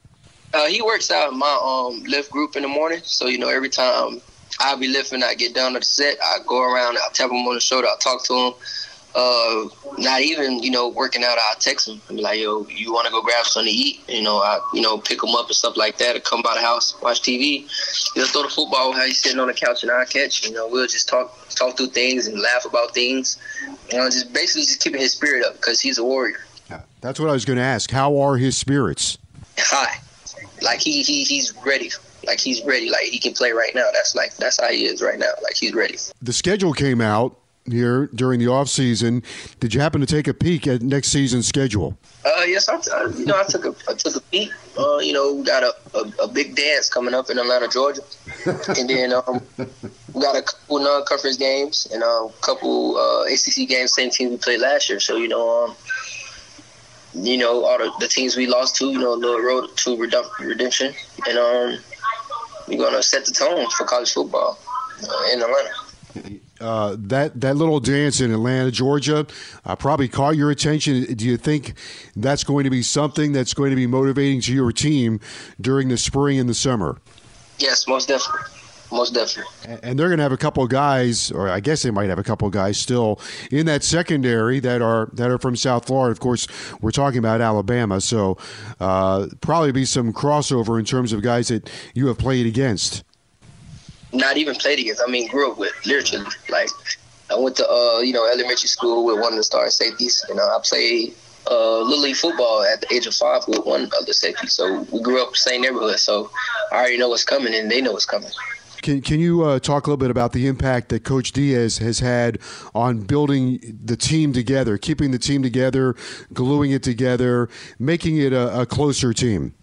S10: Uh, he works out in my um, lift group in the morning. So you know, every time I be lifting, I get down to the set, I go around, I tap him on the shoulder, I talk to him uh, not even you know working out, I'll text him be like, "Yo, you want to go grab something to eat?" You know, I you know pick him up and stuff like that. Or come by the house, watch TV. He'll throw the football while he's sitting on the couch and I catch. You know, we'll just talk talk through things and laugh about things. You know, just basically just keeping his spirit up because he's a warrior.
S2: Yeah, that's what I was going to ask. How are his spirits?
S10: High, like he he he's ready like he's ready like he can play right now that's like that's how he is right now like he's ready
S2: the schedule came out here during the off season. Did you happen to take a peek at next season's schedule?
S10: Uh, yes, I, I, you know I took a I took a peek. Uh, you know, we got a, a, a, big dance coming up in Atlanta, Georgia, and then um, we got a couple non-conference games and a couple uh, ACC games, same team we played last year. So you know, um, you know all the, the teams we lost to, you know, the road to redemption, and um, we're gonna set the tone for college football uh, in Atlanta.
S2: Uh, that that little dance in Atlanta, Georgia, uh, probably caught your attention. Do you think that's going to be something that's going to be motivating to your team during the spring and the summer?
S10: Yes, most definitely. Most definitely.
S2: And they're going to have a couple of guys, or I guess they might have a couple of guys still in that secondary that are that are from South Florida. Of course, we're talking about Alabama, so uh, probably be some crossover in terms of guys that you have played against
S10: not even played against. I mean, grew up with literally. Like I went to uh, you know elementary school with one of the star safeties. You know, I played uh, little league football at the age of five with one of the safeties. So we grew up same neighborhood. So I already know what's coming, and they know what's coming.
S2: Can Can you uh, talk a little bit about the impact that Coach Diaz has had on building the team together, keeping the team together, gluing it together, making it a, a closer team?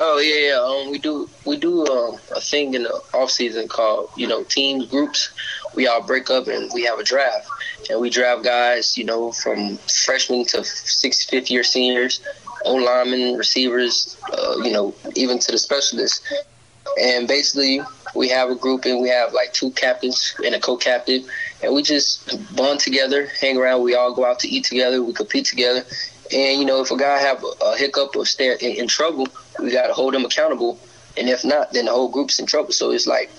S10: Oh yeah, yeah. Um, we do we do um, a thing in the off season called you know teams groups. We all break up and we have a draft, and we draft guys you know from freshmen to sixth, fifth year seniors, O linemen, receivers, uh, you know even to the specialists. And basically, we have a group and we have like two captains and a co-captain, and we just bond together, hang around. We all go out to eat together. We compete together, and you know if a guy have a, hiccup or stay in, in trouble we got to hold them accountable. And if not, then the whole group's in trouble. So it's like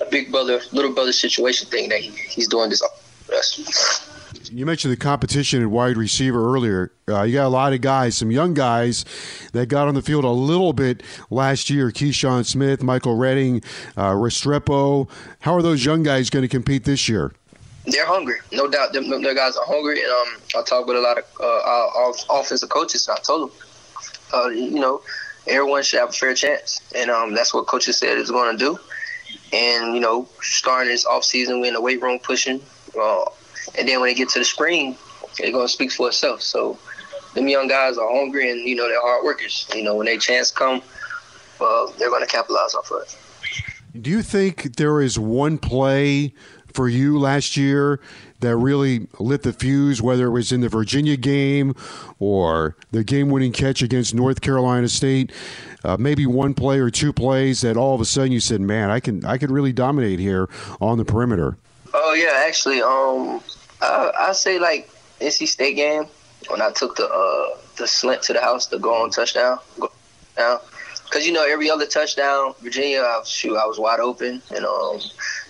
S10: a big brother, little brother situation thing that he, he's doing this with us.
S2: You mentioned the competition at wide receiver earlier. Uh, you got a lot of guys, some young guys that got on the field a little bit last year. Keyshawn Smith, Michael Redding, uh, Restrepo. How are those young guys going to compete this year?
S10: They're hungry, no doubt. Them, them guys are hungry, and um, I talked with a lot of uh, offensive coaches. I told them, uh, you know, everyone should have a fair chance, and um, that's what coaches said is going to do. And you know, starting this off season, we're in the weight room pushing, uh, and then when they get to the spring, it's going to speak for itself. So, them young guys are hungry, and you know they're hard workers. You know, when they chance come, uh, they're going to capitalize off of it.
S2: Do you think there is one play for you last year that really lit the fuse, whether it was in the Virginia game or the game winning catch against North Carolina State. Uh, maybe one play or two plays that all of a sudden you said, "Man, I can I could really dominate here on the perimeter."
S10: Oh yeah, actually, um, I, I say like NC State game when I took the uh, the slant to the house to go on touchdown, go down. Cause you know every other touchdown, Virginia, I, shoot, I was wide open, and um,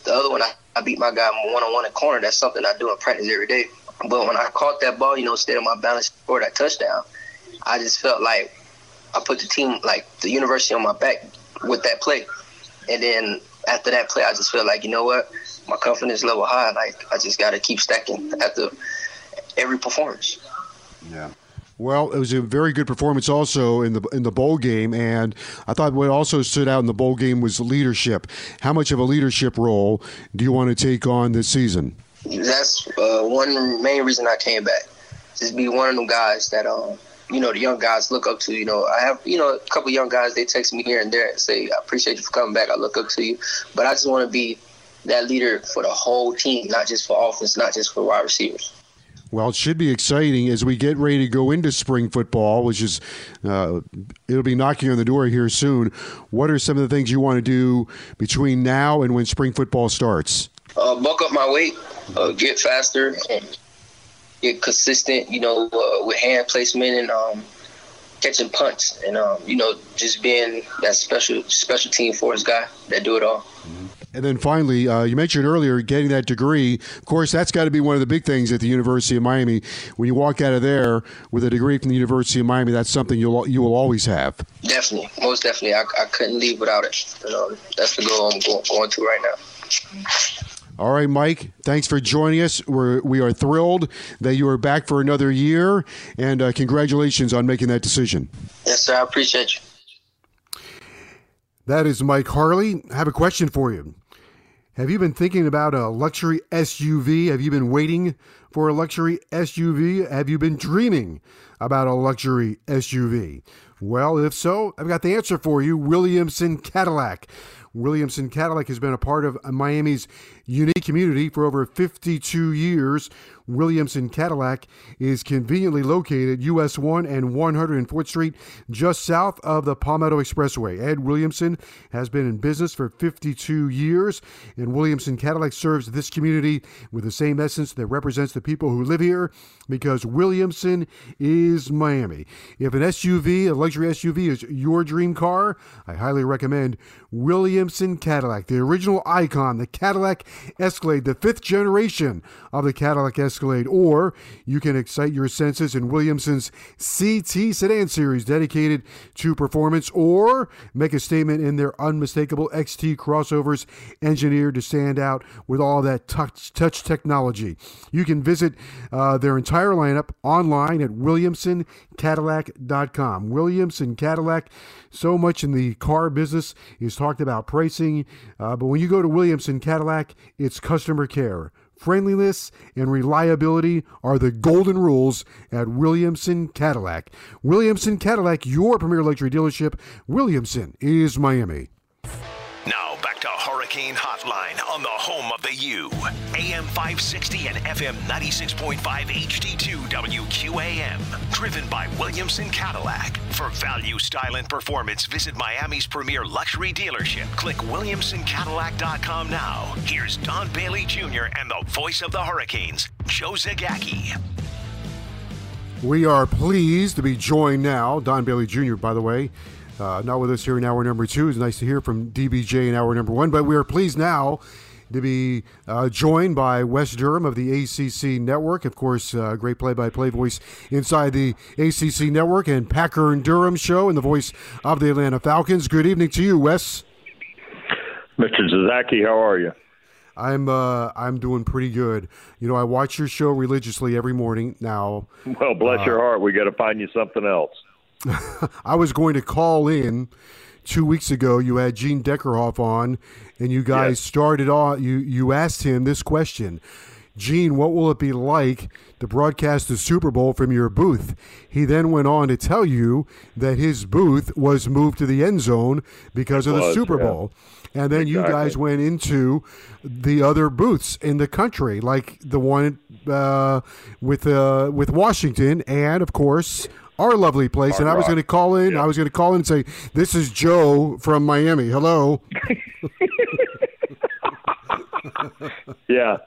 S10: the other one I I beat my guy one on one in corner. That's something I do in practice every day. But when I caught that ball, you know, stayed on my balance for that touchdown, I just felt like I put the team, like the university, on my back with that play. And then after that play, I just felt like, you know what, my confidence level high. Like I just got to keep stacking after every performance.
S2: Yeah. Well, it was a very good performance also in the in the bowl game, and I thought what also stood out in the bowl game was the leadership. How much of a leadership role do you want to take on this season?
S10: That's uh, one main reason I came back. Just be one of them guys that um, you know the young guys look up to. You know, I have you know a couple young guys they text me here and there and say I appreciate you for coming back. I look up to you, but I just want to be that leader for the whole team, not just for offense, not just for wide receivers.
S2: Well, it should be exciting as we get ready to go into spring football, which is uh, it'll be knocking on the door here soon. What are some of the things you want to do between now and when spring football starts?
S10: Uh, buck up my weight, uh, get faster, get consistent. You know, uh, with hand placement and um, catching punts, and um, you know, just being that special special team force guy that do it all. Mm-hmm.
S2: And then finally, uh, you mentioned earlier getting that degree. Of course, that's got to be one of the big things at the University of Miami. When you walk out of there with a degree from the University of Miami, that's something you'll you will always have.
S10: Definitely, most definitely. I, I couldn't leave without it. You know, that's the goal I'm going, going to right now.
S2: All right, Mike. Thanks for joining us. We're we are thrilled that you are back for another year, and uh, congratulations on making that decision.
S10: Yes, sir. I appreciate you.
S2: That is Mike Harley. I have a question for you. Have you been thinking about a luxury SUV? Have you been waiting for a luxury SUV? Have you been dreaming about a luxury SUV? Well, if so, I've got the answer for you Williamson Cadillac. Williamson Cadillac has been a part of Miami's unique community for over 52 years. Williamson Cadillac is conveniently located US 1 and 104th Street, just south of the Palmetto Expressway. Ed Williamson has been in business for 52 years, and Williamson Cadillac serves this community with the same essence that represents the people who live here because Williamson is Miami. If an SUV, a luxury SUV, is your dream car, I highly recommend Williamson Cadillac, the original icon, the Cadillac Escalade, the fifth generation of the Cadillac Escalade. Or you can excite your senses in Williamson's CT sedan series dedicated to performance, or make a statement in their unmistakable XT crossovers engineered to stand out with all that touch, touch technology. You can visit uh, their entire lineup online at williamsoncadillac.com. Williamson Cadillac, so much in the car business is talked about pricing, uh, but when you go to Williamson Cadillac, it's customer care. Friendliness and reliability are the golden rules at Williamson Cadillac. Williamson Cadillac, your premier luxury dealership. Williamson is Miami.
S1: Now back to Hurricane Hotline on the home of the U. AM 560 and FM 96.5 HD2 WQAM. Driven by Williamson Cadillac. For value, style, and performance, visit Miami's premier luxury dealership. Click WilliamsonCadillac.com now. Here's Don Bailey Jr. and the voice of the Hurricanes, Joe Zagacki.
S2: We are pleased to be joined now, Don Bailey Jr., by the way, uh, not with us here in hour number two. It's nice to hear from DBJ in hour number one, but we are pleased now to be uh, joined by Wes Durham of the ACC Network. Of course, uh, great play by play voice inside the ACC Network and Packer and Durham show and the voice of the Atlanta Falcons. Good evening to you, Wes.
S11: Mr. Zagacki, how are you?
S2: I'm uh, I'm doing pretty good. You know, I watch your show religiously every morning now.
S11: Well, bless
S2: uh,
S11: your heart. We got to find you something else.
S2: I was going to call in two weeks ago. You had Gene Deckerhoff on, and you guys yes. started off. You you asked him this question. Gene, what will it be like to broadcast the Super Bowl from your booth? He then went on to tell you that his booth was moved to the end zone because
S11: it
S2: of the
S11: was,
S2: Super
S11: yeah.
S2: Bowl. And then
S11: exactly.
S2: you guys went into the other booths in the country, like the one uh, with uh, with Washington, and of course our lovely place.
S11: Hard
S2: and I was going to call in.
S11: Yeah.
S2: I was going to call in and say, "This is Joe from Miami. Hello."
S11: Yeah.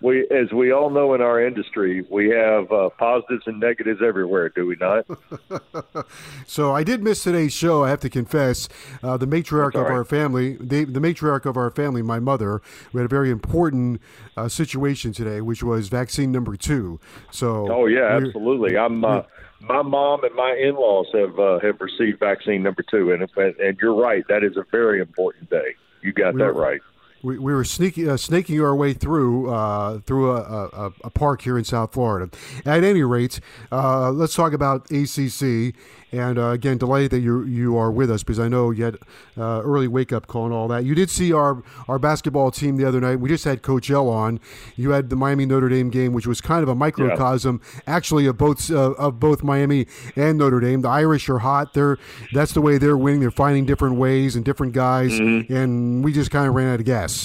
S11: We, as we all know in our industry, we have uh, positives and negatives everywhere, do we not?
S2: So I did miss today's show. I have to confess. Uh, the matriarch of
S11: right.
S2: our family, the, the matriarch of our family, my mother, we had a very important uh, situation today, which was vaccine number two. So
S11: Oh yeah, absolutely. I'm uh, my mom and my in-laws have uh, have received vaccine number two, and and you're right. That is a very important day. You got
S2: We
S11: that right.
S2: We, we were sneaking, uh, snaking our way through uh, through a, a, a park here in South Florida. At any rate, uh, let's talk about ACC. And uh, again, delighted that you you are with us because I know you had uh, early wake up call and all that. You did see our our basketball team the other night. We just had Coach L on. You had the Miami Notre Dame game, which was kind of a microcosm, actually, of both uh, of both Miami and Notre Dame. The Irish are hot. They're that's the way they're winning. They're finding different ways and different guys, and we just kind of ran out of gas.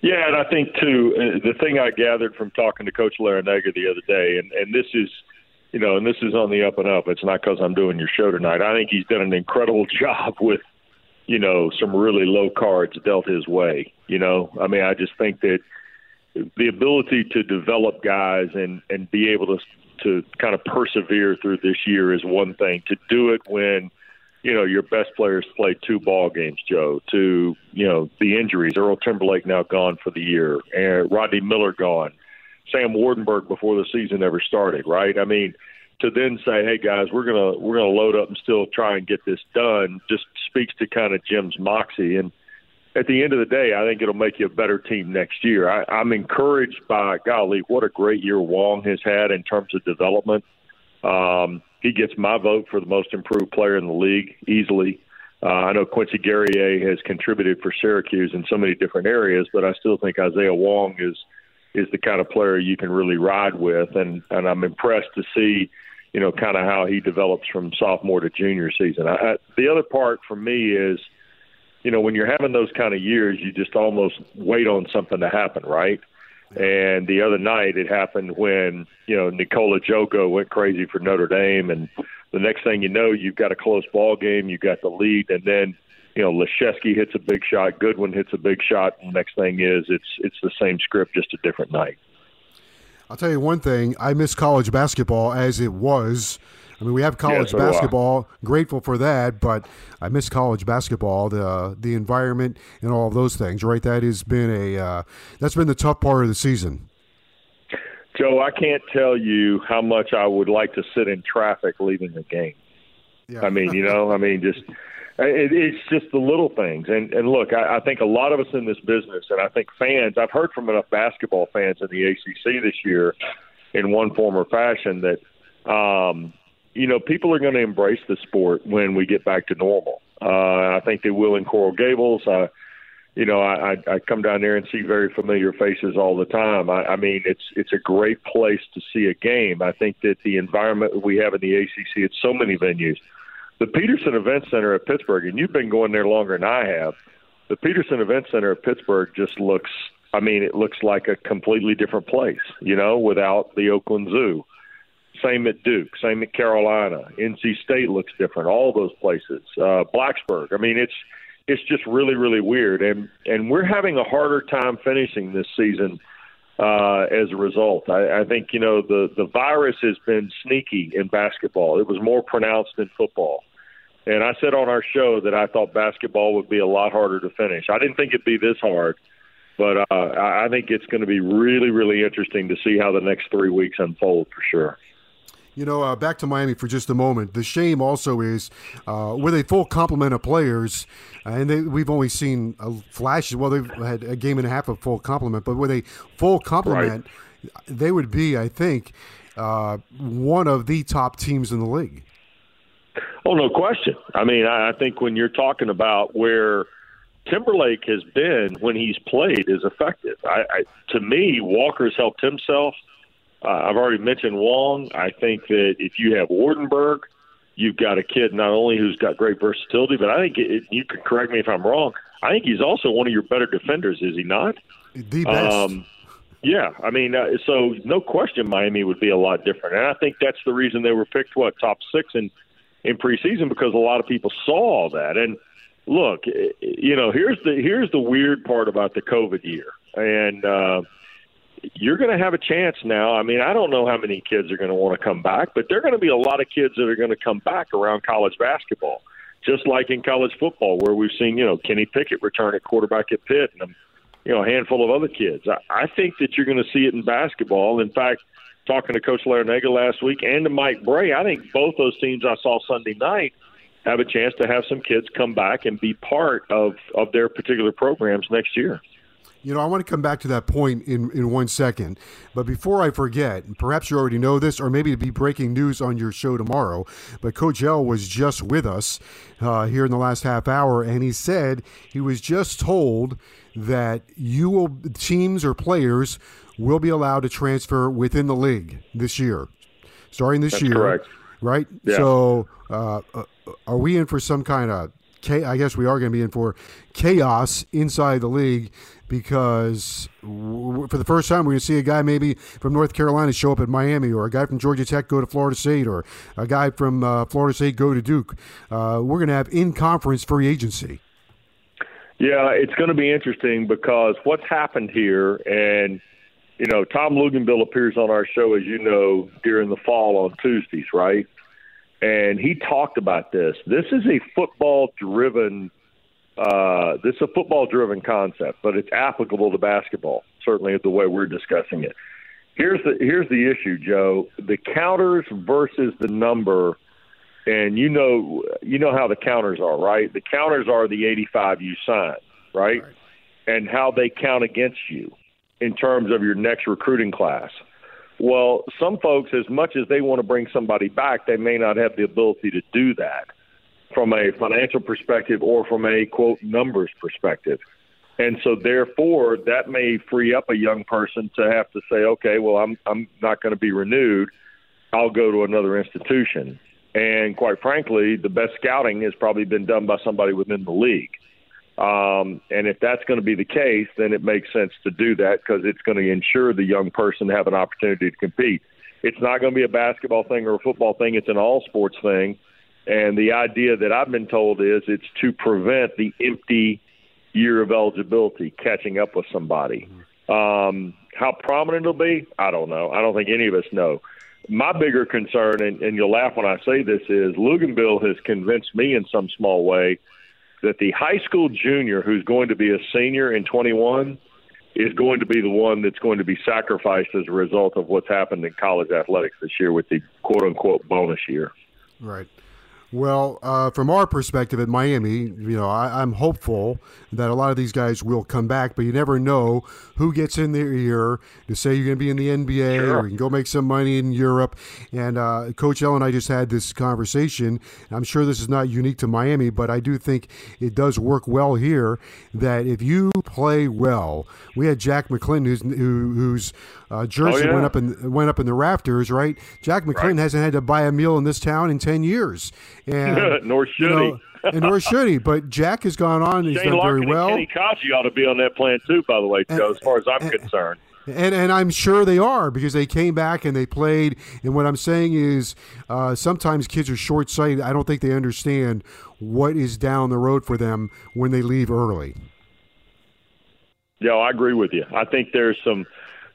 S11: Yeah, and I think too uh, the thing I gathered from talking to Coach Larrañaga the other day, and and this is, you know, and this is on the up and up. It's not because I'm doing your show tonight. I think he's done an incredible job with, you know, some really low cards dealt his way. You know, I mean, I just think that the ability to develop guys and and be able to to kind of persevere through this year is one thing. To do it when you know your best players play two ball games, Joe. To you know the injuries, Earl Timberlake now gone for the year, and Rodney Miller gone, Sam Waardenburg before the season ever started. Right? I mean, to then say, hey guys, we're gonna we're gonna load up and still try and get this done, just speaks to kind of Jim's moxie and at the end of the day, I think it'll make you a better team next year. I, I'm encouraged by golly, what a great year Wong has had in terms of development. Um, he gets my vote for the most improved player in the league easily. Uh, I know Quincy Guerrier has contributed for Syracuse in so many different areas, but I still think Isaiah Wong is is the kind of player you can really ride with, and and I'm impressed to see, you know, kind of how he develops from sophomore to junior season. I, I, the other part for me is you know, when you're having those kind of years, you just almost wait on something to happen, right? And the other night, it happened when you know Nikola Djogo went crazy for Notre Dame, and the next thing you know, you've got a close ball game, you've got the lead, and then you know Laszewski hits a big shot, Goodwin hits a big shot, and the next thing is it's it's the same script, just a different night.
S2: I'll tell you one thing: I miss college basketball as it was I mean, we have college
S11: so
S2: basketball. Grateful for that, but I miss college basketball. The the environment and all of those things. Right, that has been a uh, that's been the tough part of the season.
S11: Joe, I can't tell you how much I would like to sit in traffic leaving the game. Yeah. I mean, you know, I mean, just it, it's just the little things. And and look, I, I think a lot of us in this business, and I think fans. I've heard from enough basketball fans in the ACC this year, in one form or fashion, that um, you know, people are going to embrace the sport when we get back to normal. Uh, I think they will in Coral Gables. Uh, you know, I, I, I come down there and see very familiar faces all the time. I, I mean, it's it's a great place to see a game. I think that the environment we have in the ACC at so many venues, the Petersen Event Center at Pittsburgh, and you've been going there longer than I have. The Petersen Event Center at Pittsburgh just looks. I mean, it looks like a completely different place. You know, without the Oakland Zoo. Same at Duke, same at Carolina. NC State looks different. All those places. Uh, Blacksburg. I mean, it's it's just really really weird, and and we're having a harder time finishing this season uh, as a result. I, I think you know the the virus has been sneaky in basketball. It was more pronounced in football. And I said on our show that I thought basketball would be a lot harder to finish. I didn't think it'd be this hard, but uh, I think it's going to be really, really interesting to see how the next three weeks unfold for sure.
S2: You know, uh, back to Miami for just a moment. The shame also is uh, with a full complement of players, and they, we've only seen a flashes. Well, they've had a game and a half of full complement, but with a full complement, right. they would be, I think, uh, one of the top teams in the league.
S11: Oh, no question. I mean, I, I think when you're talking about where Timberlake has been when he's played is effective. I, I, to me, Walker's helped himself – uh, I've already mentioned Wong. I think that if you have Waardenburg, you've got a kid not only who's got great versatility, but I think it, you can correct me if I'm wrong. I think he's also one of your better defenders, is he not?
S2: The best. Um,
S11: yeah, I mean, uh, so no question, Miami would be a lot different, and I think that's the reason they were picked what top six in in preseason because a lot of people saw all that. And look, you know, here's the here's the weird part about the COVID year, and uh, you're going to have a chance now. I mean, I don't know how many kids are going to want to come back, but there are going to be a lot of kids that are going to come back around college basketball, just like in college football, where we've seen, you know, Kenny Pickett return at quarterback at Pitt and, you know, a handful of other kids. I, I think that you're going to see it in basketball. In fact, talking to Coach Larrañaga last week and to Mike Brey, I think both those teams I saw Sunday night have a chance to have some kids come back and be part of, of their particular programs next year.
S2: You know, I want to come back to that point in, in one second. But before I forget, perhaps you already know this, or maybe it'd be breaking news on your show tomorrow. But Coach L was just with us uh, here in the last half hour, and he said he was just told that you will teams or players will be allowed to transfer within the league this year, starting this
S11: That's
S2: year.
S11: Correct.
S2: Right.
S11: Yeah.
S2: So, uh, uh are we in for some kind of I guess we are going to be in for chaos inside the league because for the first time we're going to see a guy maybe from North Carolina show up at Miami, or a guy from Georgia Tech go to Florida State, or a guy from uh, Florida State go to Duke. Uh, we're going to have in-conference free agency.
S11: Yeah, it's going to be interesting because what's happened here, and you know, Tom Luginbill appears on our show, as you know, during the fall on Tuesdays, right? And he talked about this. This is a football-driven uh, this is a football driven concept, but it's applicable to basketball, certainly the way we're discussing it. Here's the here's the issue, Joe. The counters versus the number, and you know you know how the counters are, right? The counters are the 85 you sign, right? right. And how they count against you in terms of your next recruiting class. Well, some folks, as much as they want to bring somebody back, they may not have the ability to do that from a financial perspective or from a quote numbers perspective. And so therefore that may free up a young person to have to say, okay, well I'm I'm not going to be renewed. I'll go to another institution. And quite frankly, the best scouting has probably been done by somebody within the league. Um, and if that's going to be the case, then it makes sense to do that because it's going to ensure the young person have an opportunity to compete. It's not going to be a basketball thing or a football thing. It's an all sports thing. And the idea that I've been told is it's to prevent the empty year of eligibility catching up with somebody. Um, how prominent it'll be, I don't know. I don't think any of us know. My bigger concern, and, and you'll laugh when I say this, is Luginbill has convinced me in some small way that the high school junior who's going to be a senior in 21 is going to be the one that's going to be sacrificed as a result of what's happened in college athletics this year with the quote unquote bonus year.
S2: Right. Well, uh, from our perspective at Miami, you know, I, am hopeful that a lot of these guys will come back, but you never know who gets in their ear to say you're going to be in the NBA sure. or you can go make some money in Europe. And uh, Coach L and I just had this conversation. I'm sure this is not unique to Miami, but I do think it does work well here. That if you play well, we had Jack McClinton, who's who, whose uh, jersey oh, yeah. went up in went up in the rafters, right? Jack McClinton right. hasn't had to buy a meal in this town in ten years, and
S11: nor should you know,
S2: he. and nor should he. But Jack has gone on; he's
S11: Shane
S2: done
S11: Larkin
S2: very well.
S11: And Kenny Kadji ought to be on that plan too, by the way, Joe. as far as I'm and, concerned.
S2: And, and I'm sure they are because they came back and they played. And what I'm saying is, uh, sometimes kids are short sighted. I don't think they understand what is down the road for them when they leave early.
S11: Yeah, I agree with you. I think there's some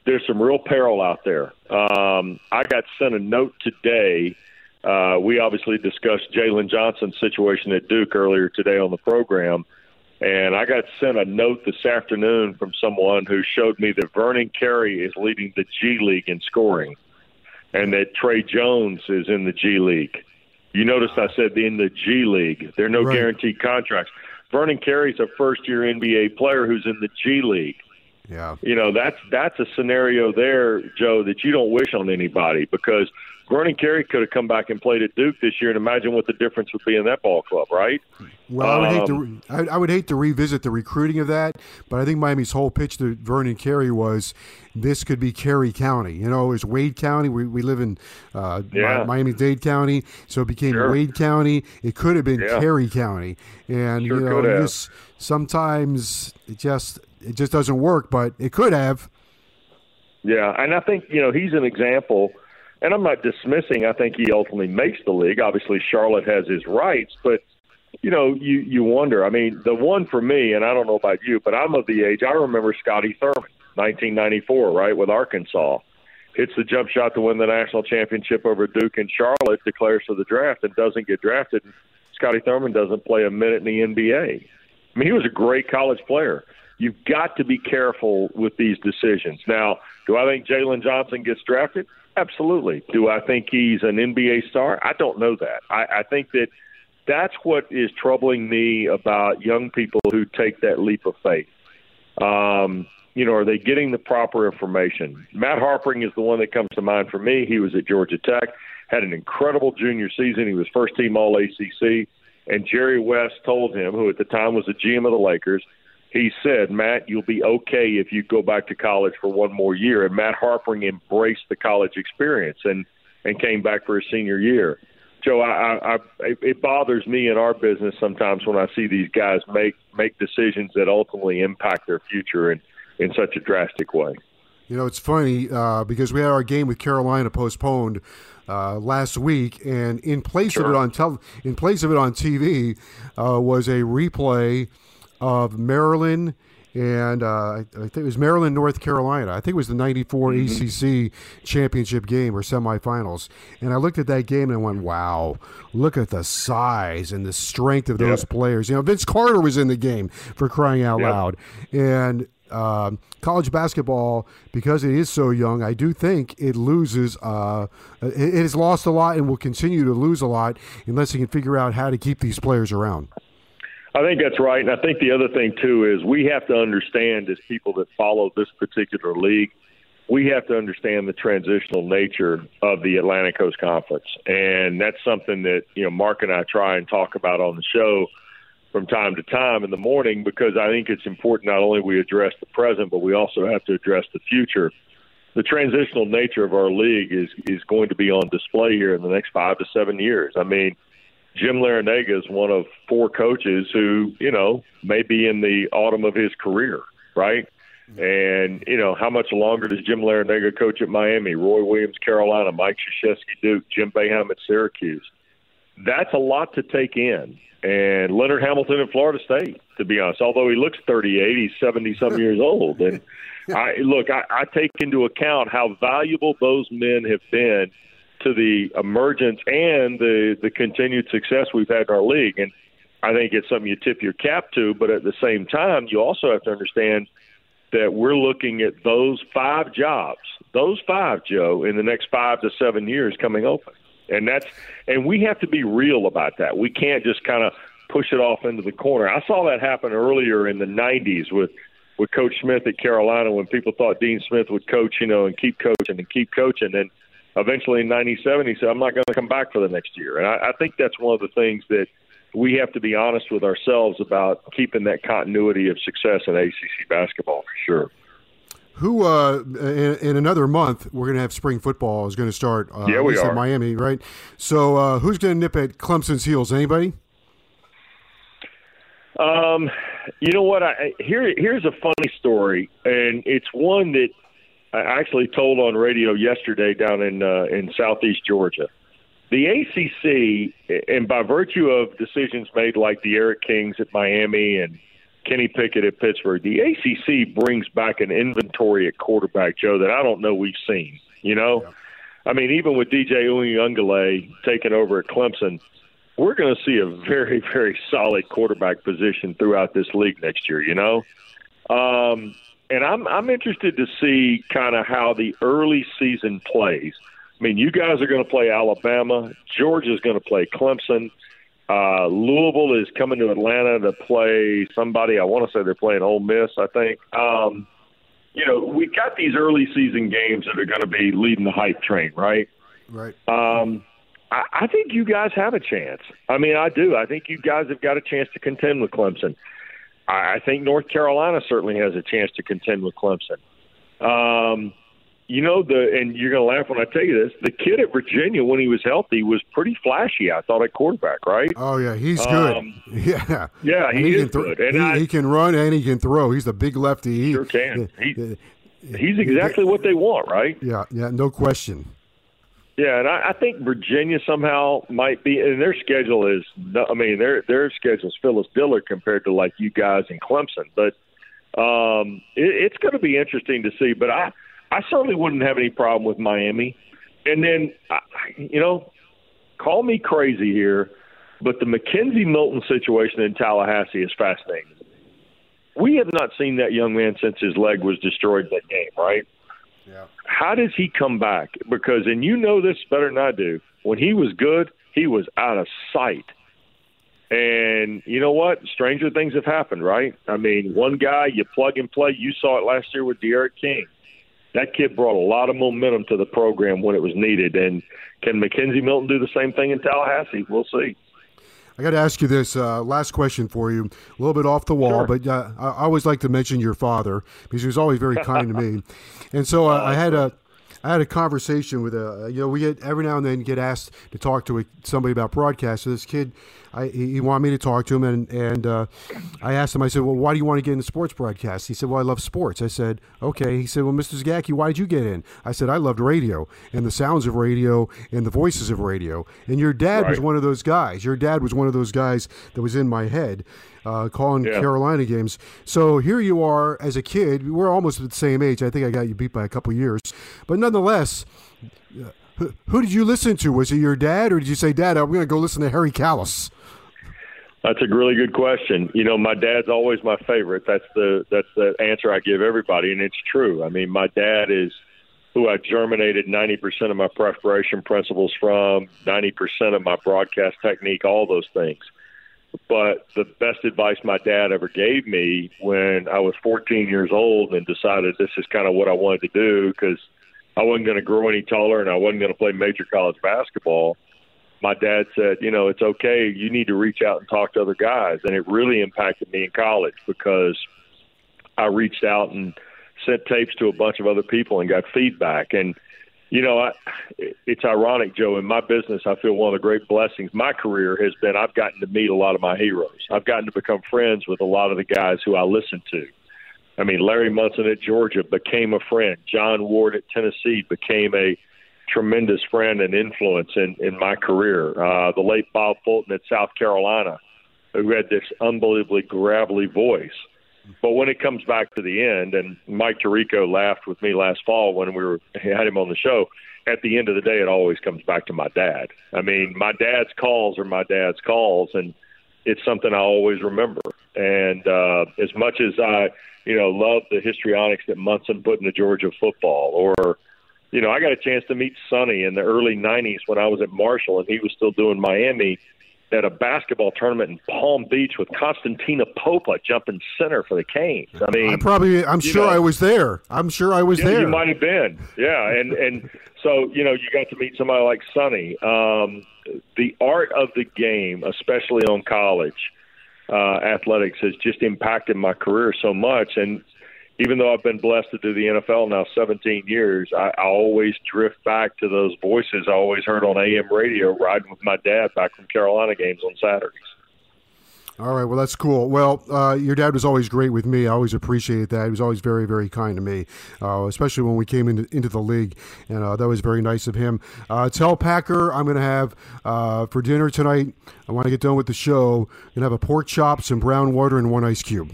S11: there's some real peril out there. Um, I got sent a note today. Uh, we obviously discussed Jalen Johnson's situation at Duke earlier today on the program. And I got sent a note this afternoon from someone who showed me that Vernon Carey is leading the G League in scoring and that Tre Jones is in the G League. You noticed I said in the G League. There are no right. guaranteed contracts. Vernon Carey's a first year NBA player who's in the G League.
S2: Yeah.
S11: You know, that's that's a scenario there, Joe, that you don't wish on anybody because Vernon Carey could have come back and played at Duke this year, and imagine what the difference would be in that ball club, right?
S2: Well, I would um, hate to um, I, I, would hate to revisit the recruiting of that, but I think Miami's whole pitch to Vernon Carey was this could be Carey County. You know, it's Wade County. We, we live in uh, yeah. Miami Dade County, so it became sure. Wade County. It could have been yeah. Carey County, and
S11: sure
S2: you know, just sometimes it just it just doesn't work, but it could have.
S11: Yeah, and I think you know he's an example, and I'm not dismissing. I think he ultimately makes the league. Obviously, Charlotte has his rights, but you know, you you wonder. I mean, the one for me, and I don't know about you, but I'm of the age. I remember Scotty Thurman, 1994, right, with Arkansas, hits the jump shot to win the national championship over Duke and Charlotte, declares for the draft, and doesn't get drafted. Scotty Thurman doesn't play a minute in the NBA. I mean, he was a great college player you've got to be careful with these decisions. Now, do I think Jalen Johnson gets drafted? Absolutely. Do I think he's an NBA star? I don't know that. I, I think that that's what is troubling me about young people who take that leap of faith. Um, you know, are they getting the proper information? Matt Harpring is the one that comes to mind for me. He was at Georgia Tech, had an incredible junior season. He was first team All ACC. And Jerry West told him, who at the time was the GM of the Lakers, he said, Matt, you'll be okay if you go back to college for one more year. And Matt Harpring embraced the college experience and, and came back for his senior year. Joe, I, I, it bothers me in our business sometimes when I see these guys make make decisions that ultimately impact their future in in such a drastic way.
S2: You know, it's funny uh, because we had our game with Carolina postponed uh, last week, and in place sure. of it on tel- in place of it on TV uh, was a replay of Maryland and uh, I think it was Maryland, North Carolina. I think it was the '94 mm-hmm. ACC championship game or semifinals. And I looked at that game and I went, "Wow, look at the size and the strength of those players." You know, Vince Carter was in the game for crying out loud, and uh, college basketball, because it is so young, I do think it loses. Uh, it, it has lost a lot and will continue to lose a lot unless they can figure out how to keep these players around.
S11: I think that's right. And I think the other thing, too, is we have to understand as people that follow this particular league, we have to understand the transitional nature of the Atlantic Coast Conference. And that's something that, you know, Mark and I try and talk about on the show from time to time in the morning because I think it's important not only we address the present, but we also have to address the future. The transitional nature of our league is is going to be on display here in the next five to seven years. I mean, Jim Larrañaga is one of four coaches who, you know, may be in the autumn of his career, right? And, you know, how much longer does Jim Larrañaga coach at Miami, Roy Williams, Carolina, Mike Krzyzewski, Duke, Jim Boeheim at Syracuse? That's a lot to take in. And Leonard Hamilton at Florida State, to be honest, although he looks 38, he's 70 some years old. And I look, I, I take into account how valuable those men have been – to the emergence and the the continued success we've had in our league. And I think it's something you tip your cap to. But at the same time, you also have to understand that we're looking at those five jobs, those five, Joe, in the next five to seven years coming open. And that's and we have to be real about that. We can't just kind of push it off into the corner. I saw that happen earlier in the '90s with with Coach Smith at Carolina when people thought Dean Smith would coach, you know, and keep coaching and keep coaching. And eventually in 97, he said, I'm not going to come back for the next year. And I, I think that's one of the things that we have to be honest with ourselves about keeping that continuity of success in ACC basketball for sure.
S2: Who uh, in, in, another month we're going to have spring football is going to start. Uh,
S11: yeah, we are.
S2: Miami, right? So uh, who's going to nip at Clemson's heels? Anybody?
S11: Um, you know what? I here here's a funny story, and it's one that I actually told on radio yesterday down in uh, in southeast Georgia. The ACC, and by virtue of decisions made like the D'Eriq Kings at Miami and Kenny Pickett at Pittsburgh, the ACC brings back an inventory at quarterback, Joe, that I don't know we've seen. You know, yeah. I mean, even with DJ Uiagalelei taking over at Clemson, we're going to see a very, very solid quarterback position throughout this league next year. You know, um, and I'm I'm interested to see kind of how the early season plays. I mean, you guys are going to play Alabama. Georgia's going to play Clemson. Uh, Louisville is coming to Atlanta to play somebody. I want to say they're playing Ole Miss. I think. Um, you know, we got these early season games that are going to be leading the hype train, right?
S2: Right.
S11: Um, I, I think you guys have a chance. I mean, I do. I think you guys have got a chance to contend with Clemson. I, I think North Carolina certainly has a chance to contend with Clemson. Um, you know the, and you're going to laugh when I tell you this. The kid at Virginia, when he was healthy, was pretty flashy. I thought at quarterback, right?
S2: Oh yeah, he's good. Um, yeah,
S11: yeah, he, he,
S2: is
S11: th- good. And
S2: he,
S11: I,
S2: he, can run and he can throw. He's a big lefty. He,
S11: sure can. He, he's exactly what they want, right?
S2: Yeah, yeah, no question.
S11: Yeah, and I, I think Virginia somehow might be, and their schedule is, I mean, their their schedule is Phyllis Diller compared to like you guys in Clemson, but um, it, it's going to be interesting to see. But I, I certainly wouldn't have any problem with Miami. And then, you know, call me crazy here, but the McKenzie Milton situation in Tallahassee is fascinating. We have not seen that young man since his leg was destroyed that game, right?
S2: Yeah.
S11: How does he come back? Because, and you know this better than I do, when he was good, he was out of sight. And you know what? Stranger things have happened, right? I mean, one guy you plug and play. You saw it last year with D'Eriq King. That kid brought a lot of momentum to the program when it was needed. And can McKenzie Milton do the same thing in Tallahassee? We'll see.
S2: I got to ask you this uh, last question for you, a little bit off the wall,
S11: sure.
S2: but uh, I always like to mention your father because he was always very kind to me. And so uh, I had a, I had a conversation with a you know we get every now and then get asked to talk to a, somebody about broadcast. So this kid, I, he wanted me to talk to him, and and uh, I asked him. I said, "Well, why do you want to get into sports broadcast?" He said, "Well, I love sports." I said, "Okay." He said, "Well, Mr. Zagacki, why did you get in?" I said, "I loved radio and the sounds of radio and the voices of radio." And your dad right. was one of those guys. Your dad was one of those guys that was in my head uh, calling yeah. Carolina games. So here you are as a kid. We're almost at the same age. I think I got you beat by a couple years, but nonetheless. Uh, who, who did you listen to? Was it your dad, or did you say, "Dad, I'm going to go listen to Harry Kalas"?
S11: That's a really good question. You know, my dad's always my favorite. That's the that's the answer I give everybody, and it's true. I mean, my dad is who I germinated 90% of my preparation principles from, 90% of my broadcast technique, all those things. But the best advice my dad ever gave me when I was 14 years old and decided this is kind of what I wanted to do because I wasn't going to grow any taller and I wasn't going to play major college basketball. My dad said, you know, it's okay. You need to reach out and talk to other guys. And it really impacted me in college because I reached out and sent tapes to a bunch of other people and got feedback. And you know, I, it's ironic, Joe. In my business, I feel one of the great blessings. My career has been I've gotten to meet a lot of my heroes. I've gotten to become friends with a lot of the guys who I listen to. I mean, Larry Munson at Georgia became a friend. John Ward at Tennessee became a tremendous friend and influence in, in my career. Uh, the late Bob Fulton at South Carolina, who had this unbelievably gravelly voice but when it comes back to the end, and Mike Tirico laughed with me last fall when we were had him on the show. At the end of the day, it always comes back to my dad. I mean, my dad's calls are my dad's calls, and it's something I always remember. And uh, as much as I, you know, love the histrionics that Munson put into Georgia football, or you know, I got a chance to meet Sonny in the early '90s when I was at Marshall, and he was still doing Miami at a basketball tournament in Palm Beach with Constantin Popa jumping center for the Canes. I mean,
S2: I probably, I'm sure know, I was there. I'm sure I was
S11: yeah,
S2: there.
S11: You might have been, yeah. And and so you know, you got to meet somebody like Sonny. Um, the art of the game, especially on college uh, athletics, has just impacted my career so much. And even though I've been blessed to do the NFL now 17 years, I, I always drift back to those voices I always heard on AM radio riding with my dad back from Carolina games on Saturdays.
S2: All right, well that's cool. Well, uh, your dad was always great with me. I always appreciated that. He was always very, very kind to me, uh, especially when we came into, into the league, and uh, that was very nice of him. Uh, tell Packer I'm going to have uh, for dinner tonight. I want to get done with the show. To have a pork chop, some brown water, and one ice cube.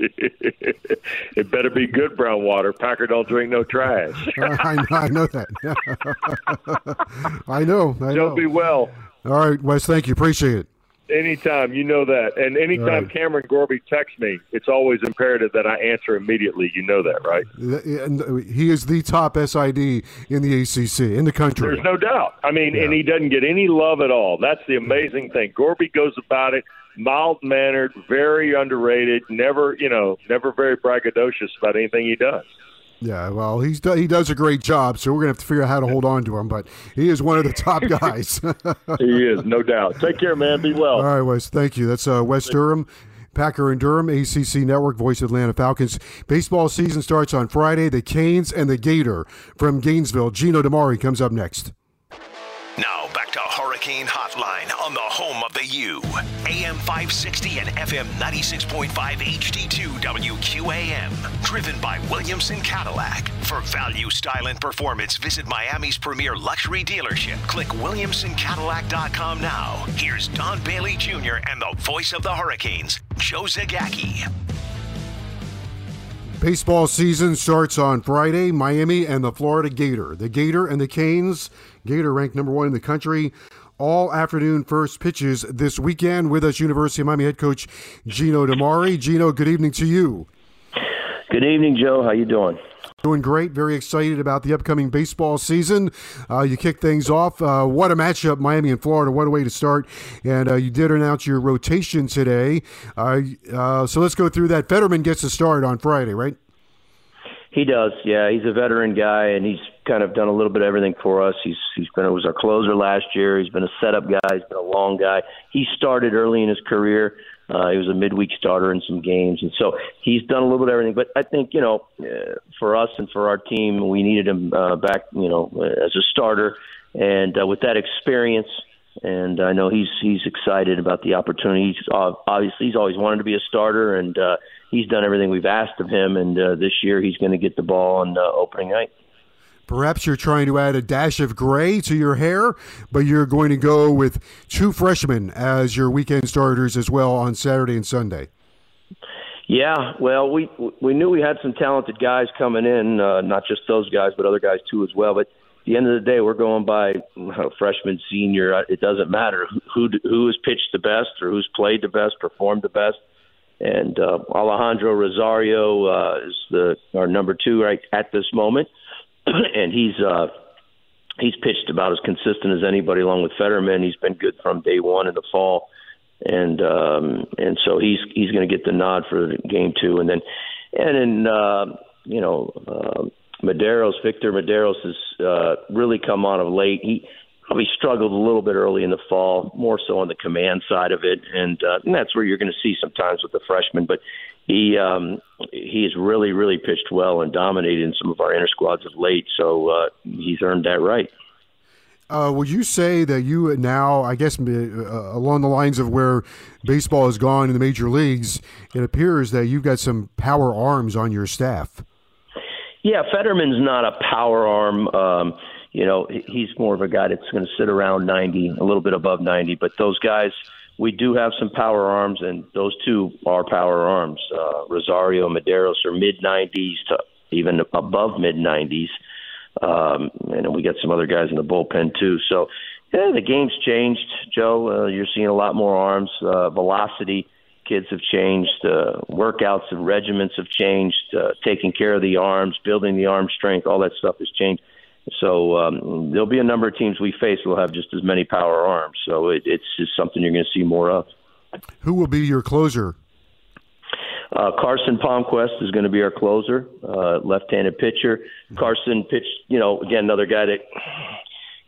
S11: it better be good brown water. Packer don't drink no trash.
S2: I, know, I know that. I know. I
S11: know. be well.
S2: All right, Wes. Thank you. Appreciate it.
S11: Anytime, you know that. And anytime right. Cameron Gorby texts me, it's always imperative that I answer immediately. You know that, right?
S2: And he is the top SID in the ACC, in the country.
S11: There's no doubt. I mean, yeah. and he doesn't get any love at all. That's the amazing thing. Gorby goes about it mild mannered, very underrated, never, you know, never very braggadocious about anything he does.
S2: Yeah, well, he's he does a great job, so we're gonna have to figure out how to hold on to him. But he is one of the top guys.
S11: he is, no doubt. Take care, man. Be well.
S2: All right, Wes. Thank you. That's uh, Wes Durham. Packer and Durham, ACC Network, Voice of Atlanta Falcons. Baseball season starts on Friday. The Canes and the Gator from Gainesville. Gino DiMare comes up next.
S1: Now back to Hurricane Hotline on the home of the U. AM 560 and FM 96.5 HD2 WQAM. Driven by Williamson Cadillac. For value, style, and performance, visit Miami's premier luxury dealership. Click WilliamsonCadillac.com now. Here's Don Bailey Jr. and the voice of the Hurricanes, Joe Zagacki.
S2: Baseball season starts on Friday. Miami and the Florida Gator. The Gator and the Canes. Gator ranked number one in the country. All afternoon first pitches this weekend with us, University of Miami head coach Gino DiMare. Gino, good evening to you.
S12: Good evening, Joe. How you doing?
S2: Doing great. Very excited about the upcoming baseball season. Uh, you kick things off. Uh, what a matchup, Miami and Florida. What a way to start. And uh, you did announce your rotation today. Uh, uh, so let's go through that. Fetterman gets to start on Friday, right?
S12: He does. Yeah, he's a veteran guy, and he's kind of done a little bit of everything for us. He's he's been it was our closer last year. He's been a setup guy. He's been a long guy. He started early in his career Uh, he was a midweek starter in some games, and so he's done a little bit of everything. But I think you know, uh, for us and for our team, we needed him uh, back, you know, as a starter, and uh, with that experience, and I know he's he's excited about the opportunity. He's uh, obviously he's always wanted to be a starter, and uh, he's done everything we've asked of him. And uh, this year, he's going to get the ball on uh, opening night.
S2: Perhaps you're trying to add a dash of gray to your hair, but you're going to go with two freshmen as your weekend starters as well on Saturday and Sunday.
S12: Yeah, well, we we knew we had some talented guys coming in, uh, not just those guys, but other guys too as well. But at the end of the day, we're going by uh, freshman, senior. It doesn't matter who who has pitched the best or who's played the best, performed the best. And uh, Alejandro Rosario uh, is the our number two right at this moment. and he's uh, he's pitched about as consistent as anybody, along with Fetterman. He's been good from day one in the fall, and um, and so he's he's going to get the nod for game two, and then and then uh, you know uh, Mederos, Victor Mederos has uh, really come on of late. He probably struggled a little bit early in the fall, more so on the command side of it, and, uh, and that's where you're going to see sometimes with the freshmen. But he um, he's really really pitched well and dominated in some of our inner squads of late. So uh, he's earned that right.
S2: Uh, would you say that you now, I guess, uh, along the lines of where baseball has gone in the major leagues, it appears that you've got some power arms on your staff?
S12: Yeah, Fetterman's not a power arm. Um, you know, he's more of a guy that's going to sit around 90, a little bit above 90. But those guys, we do have some power arms, and those two are power arms. Uh, Rosario and Mederos are mid 90s to even above mid 90s. Um, and we got some other guys in the bullpen too. So, yeah, the game's changed, Joe. Uh, you're seeing a lot more arms. Uh, velocity, kids have changed. Uh, workouts and regiments have changed. Uh, taking care of the arms, building the arm strength, all that stuff has changed. So um, there'll be a number of teams we face will have just as many power arms. So it, it's just something you're going to see more of.
S2: Who will be your closer?
S12: Uh, Carson Palmquist is going to be our closer, uh, left-handed pitcher. Carson pitched, you know, again another guy that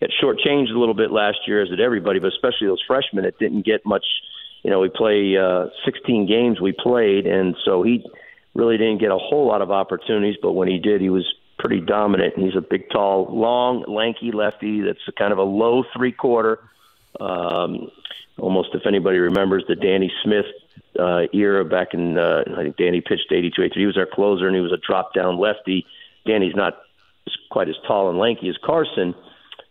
S12: got shortchanged a little bit last year, as did everybody, but especially those freshmen that didn't get much. You know, we play uh, 16 games we played, and so he really didn't get a whole lot of opportunities. But when he did, he was pretty dominant. He's a big, tall, long, lanky lefty that's kind of a low three quarter. Um, almost, if anybody remembers the Danny Smith uh, era back in, uh, I think Danny pitched 82 83. He was our closer, and he was a drop down lefty. Danny's not quite as tall and lanky as Carson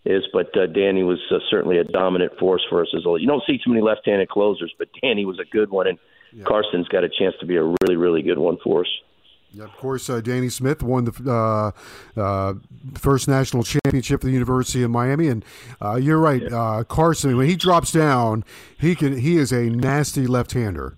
S12: is, but uh, Danny was uh, certainly a dominant force for us as well. You don't see too many left-handed closers, but Danny was a good one, and yeah. Carson's got a chance to be a really, really good one for us.
S2: Yeah, of course, uh, Danny Smith won the uh, uh, first national championship for the University of Miami, and uh, you're right, uh, Carson. When he drops down, he can. He is a nasty left-hander.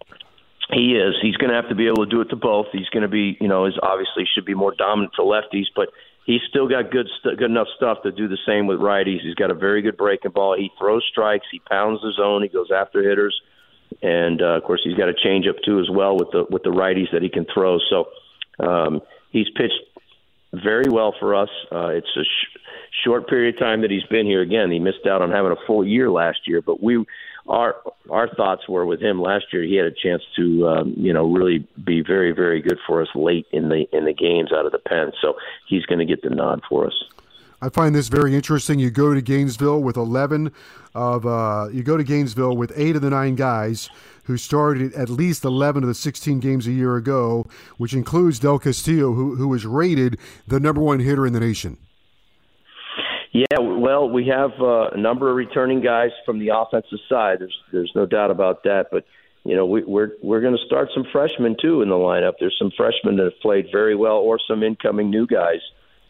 S12: He is. He's going to have to be able to do it to both. He's going to be, you know, is obviously should be more dominant to lefties, but he's still got good, st- good enough stuff to do the same with righties. He's got a very good breaking ball. He throws strikes. He pounds the zone. He goes after hitters, and uh, of course, he's got a changeup too as well with the with the righties that he can throw. So um, he's pitched very well for us. Uh, it's a sh- short period of time that he's been here. Again, he missed out on having a full year last year, but we our our thoughts were with him last year. He had a chance to um, you know really be very very good for us late in the in the games out of the pen. So he's going to get the nod for us.
S2: I find this very interesting. You go to Gainesville with eleven of uh, you go to Gainesville with eight of the nine guys who started at least 11 of the 16 games a year ago, which includes Del Castillo, who, who was rated the number one hitter in the nation.
S12: Yeah, well, we have uh, a number of returning guys from the offensive side. There's there's no doubt about that. But you know, we, we're we're going to start some freshmen too in the lineup. There's some freshmen that have played very well, or some incoming new guys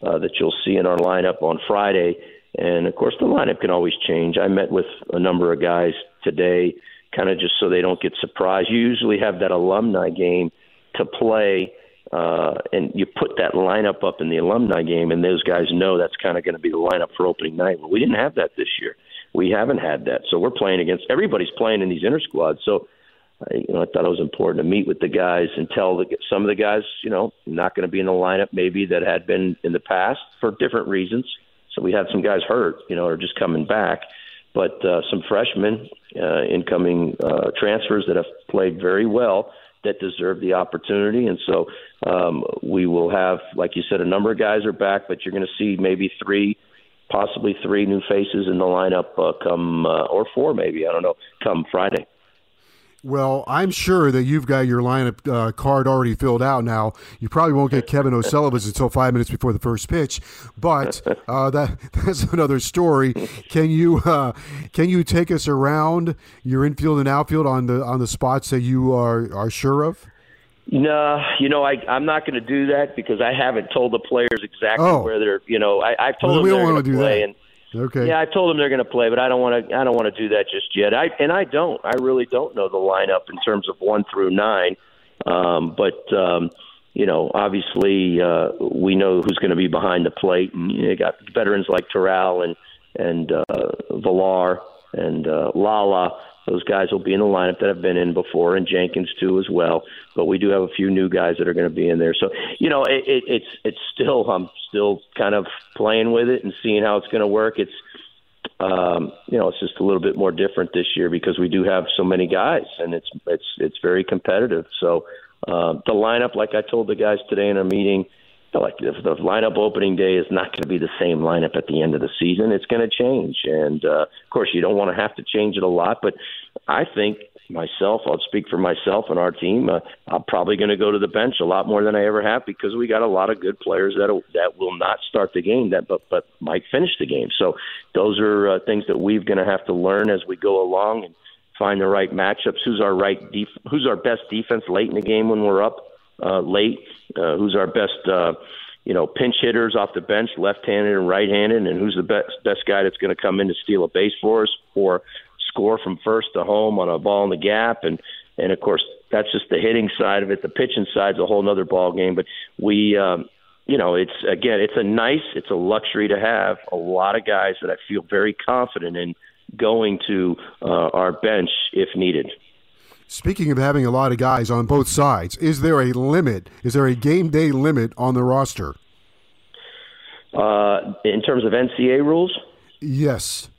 S12: uh, that you'll see in our lineup on Friday. And of course, the lineup can always change. I met with a number of guys today kind of just so they don't get surprised. You usually have that alumni game to play, uh, and you put that lineup up in the alumni game, and those guys know that's kind of going to be the lineup for opening night. Well, we didn't have that this year. We haven't had that, so we're playing against everybody's playing in these inter squads. So, I, you know, I thought it was important to meet with the guys and tell the, some of the guys, you know, not going to be in the lineup maybe that had been in the past for different reasons. So we had some guys hurt, you know, or just coming back but uh, some freshmen, uh, incoming uh, transfers that have played very well that deserve the opportunity. And so um, we will have, like you said, a number of guys are back, but you're going to see maybe three, possibly three new faces in the lineup uh, come, uh, or four maybe, I don't know, come Friday.
S2: Well, I'm sure that you've got your lineup uh, card already filled out now. You probably won't get Kevin O'Sullivan's until five minutes before the first pitch, but uh, that that's another story. Can you uh, can you take us around your infield and outfield on the on the spots that you are are sure of?
S12: No, you know, I, I'm not going to do that because I haven't told the players exactly
S2: Oh.
S12: where they're. You know, I, I've told
S2: Well,
S12: them
S2: we don't
S12: going to
S2: do
S12: play,
S2: that.
S12: and
S2: Okay.
S12: yeah, I told them they're going to play, but I don't want to. I don't want to do that just yet. I and I don't. I really don't know the lineup in terms of one through nine. Um, but um, you know, obviously, uh, we know who's going to be behind the plate, and you got veterans like Toral and and uh, Vilar and uh, Lala. Those guys will be in the lineup that have been in before, and Jenkins too as well. But we do have a few new guys that are going to be in there. So you know, it, it, it's it's still I'm still kind of playing with it and seeing how it's going to work. It's um, you know, it's just a little bit more different this year because we do have so many guys, and it's it's it's very competitive. So uh, the lineup, like I told the guys today in our meeting, like if the lineup opening day is not going to be the same lineup at the end of the season. It's going to change, and uh, of course, you don't want to have to change it a lot. But I think myself, I'll speak for myself and our team. Uh, I'm probably going to go to the bench a lot more than I ever have because we got a lot of good players that that will not start the game, that but but might finish the game. So those are uh, things that we're going to have to learn as we go along and find the right matchups. Who's our right def- Who's our best defense late in the game when we're up uh, late? Uh, who's our best? Uh, you know, pinch hitters off the bench, left-handed and right-handed, and who's the best best guy that's going to come in to steal a base for us or score from first to home on a ball in the gap, and and of course that's just the hitting side of it. The pitching side's a whole other ball game. But we, um, you know, it's again, it's a nice, it's a luxury to have a lot of guys that I feel very confident in going to uh, our bench if needed.
S2: Speaking of having a lot of guys on both sides, is there a limit? Is there a game day limit on the roster?
S12: Uh, in terms of NCA rules,
S2: Yes.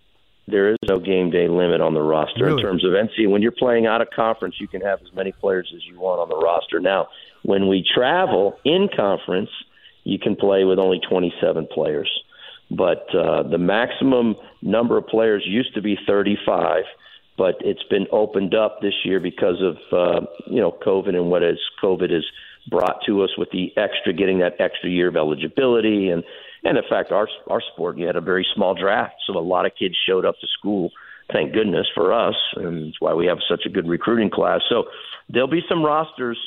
S12: there is no game day limit on the roster.
S2: Really?
S12: In terms of NCAA, when you're playing out of conference, you can have as many players as you want on the roster. Now, when we travel in conference, you can play with only 27 players. But uh, the maximum number of players used to be 35, but it's been opened up this year because of uh, you know COVID and what is COVID has brought to us with the extra getting that extra year of eligibility. And and in fact our our sport you had a very small draft so a lot of kids showed up to school thank goodness for us and that's why we have such a good recruiting class. So there'll be some rosters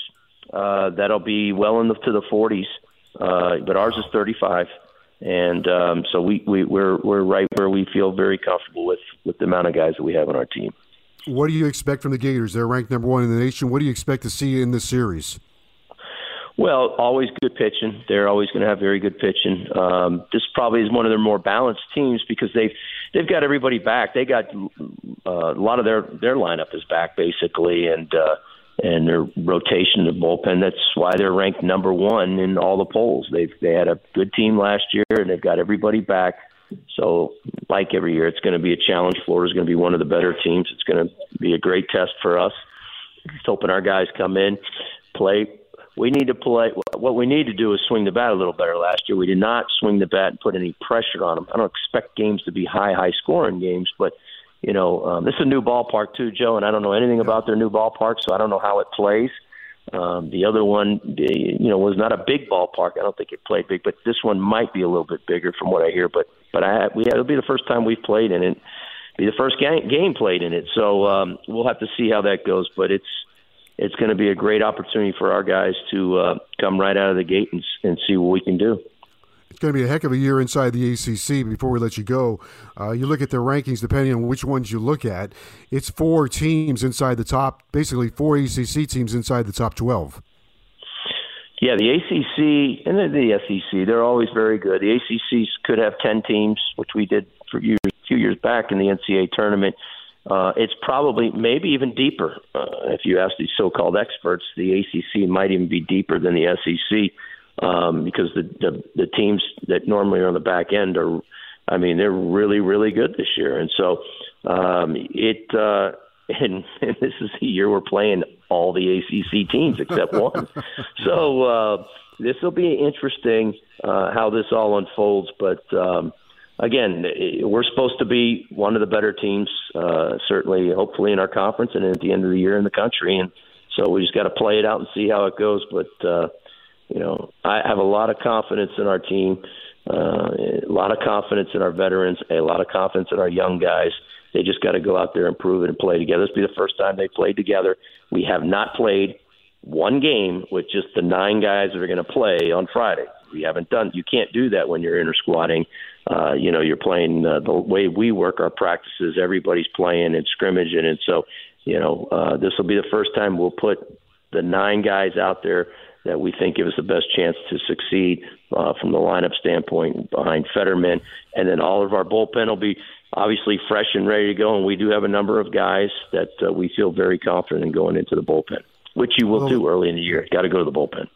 S12: uh, that'll be well into the 40s uh, but ours is 35 and um, so we, we we're we're right where we feel very comfortable with with the amount of guys that we have on our team.
S2: What do you expect from the Gators? They're ranked number one in the nation. What do you expect to see in this series?
S12: Well, always good pitching. They're always going to have very good pitching. Um, this probably is one of their more balanced teams because they've they've got everybody back. They got uh, a lot of their their lineup is back basically, and uh, and their rotation, the bullpen. That's why they're ranked number one in all the polls. They've they had a good team last year, and they've got everybody back. So, like every year, it's going to be a challenge. Florida's going to be one of the better teams. It's going to be a great test for us. Just hoping our guys come in, play. We need to play. What we need to do is swing the bat a little better. Last year, we did not swing the bat and put any pressure on them. I don't expect games to be high, high scoring games, but you know, um, this is a new ballpark too, Joe, and I don't know anything about their new ballpark, so I don't know how it plays. Um, the other one, you know, was not a big ballpark. I don't think it played big, but this one might be a little bit bigger from what I hear. But but I we it'll be the first time we've played in it, be the first game, game played in it. So um, we'll have to see how that goes. But it's it's going to be a great opportunity for our guys to uh, come right out of the gate and, and see what we can do.
S2: It's going to be a heck of a year inside the ACC. Before we let you go, uh, you look at the rankings, depending on which ones you look at, it's four teams inside the top, basically four ACC teams inside the top 12.
S12: Yeah, the ACC and the, SEC, they're always very good. The ACC could have 10 teams, which we did for years, a few years back in the NCAA tournament. Uh, it's probably maybe even deeper. Uh, if you ask these so-called experts, the ACC might even be deeper than the SEC um, because the, the the teams that normally are on the back end are, I mean, they're really really good this year. And so um, it uh, and, and this is the year we're playing all the ACC teams except one. so uh, this will be interesting uh, how this all unfolds. But um, again, we're supposed to be one of the better teams, uh, certainly, hopefully, in our conference and at the end of the year in the country. And so we just got to play it out and see how it goes. But uh, you know, I have a lot of confidence in our team, uh, a lot of confidence in our veterans, a lot of confidence in our young guys. They just got to go out there and prove it and play together. This will be the first time they played together. We have not played one game with just the nine guys that are going to play on Friday. We haven't done. You can't do that when you're inter squatting. Uh, you know, you're playing uh, the way we work our practices. Everybody's playing and scrimmaging, and so you know, uh, this will be the first time we'll put the nine guys out there that we think give us the best chance to succeed uh, from the lineup standpoint behind Fetterman, and then all of our bullpen will be obviously fresh and ready to go. And we do have a number of guys that uh, we feel very confident in going into the bullpen, which you will well, do early in the year. Got to go to the bullpen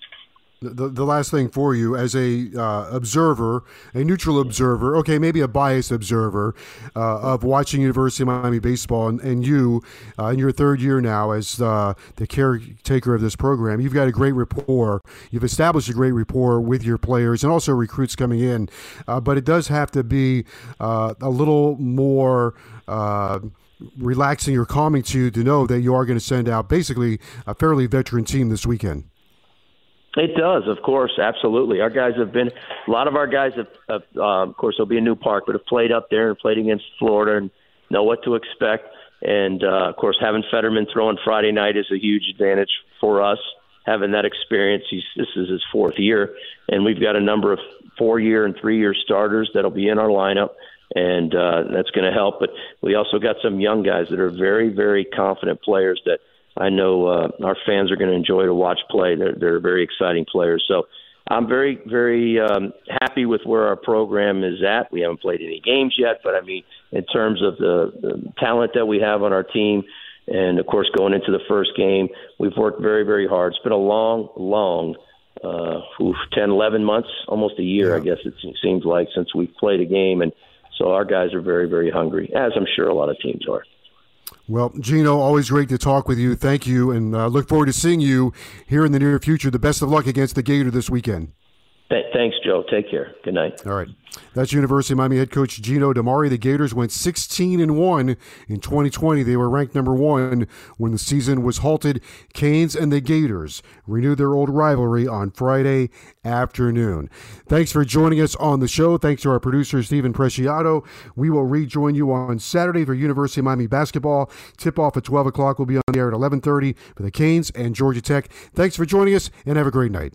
S2: the, the last thing for you as a uh, observer, a neutral observer, okay, maybe a biased observer uh, of watching University of Miami baseball, and, and you uh, in your third year now as uh, the caretaker of this program, you've got a great rapport. You've established a great rapport with your players and also recruits coming in, uh, but it does have to be uh, a little more relaxing or calming to you to know that you are going to send out basically a fairly veteran team this weekend.
S12: It does, of course, absolutely. Our guys have been a lot of our guys have, have uh, of course, they'll be a new park, but have played up there and played against Florida and know what to expect. And uh, of course, having Fetterman throwing Friday night is a huge advantage for us. Having that experience, he's this is his fourth year, and we've got a number of four-year and three-year starters that'll be in our lineup, and uh, that's going to help. But we also got some young guys that are very, very confident players that I know uh, our fans are going to enjoy to watch play. They're, they're very exciting players. So I'm very, very um, happy with where our program is at. We haven't played any games yet, but I mean, in terms of the, the talent that we have on our team, and of course, going into the first game, we've worked very, very hard. It's been a long, long, uh, oof, 10, 11 months, almost a year, yeah. I guess it seems like, since we've played a game. And so our guys are very, very hungry, as I'm sure a lot of teams are.
S2: Well, Gino, always great to talk with you. Thank you, and uh, look forward to seeing you here in the near future. The best of luck against the Gator this weekend.
S12: Thanks, Joe. Take care. Good night.
S2: All right. That's University of Miami head coach Gino DiMare. The Gators went 16 and 1 in 2020. They were ranked number 1 when the season was halted. Canes and the Gators renewed their old rivalry on Friday afternoon. Thanks for joining us on the show. Thanks to our producer Stephen Preciado. We will rejoin you on Saturday for University of Miami basketball. Tip off at 12 o'clock. We'll be on the air at 11:30 for the Canes and Georgia Tech. Thanks for joining us and have a great night.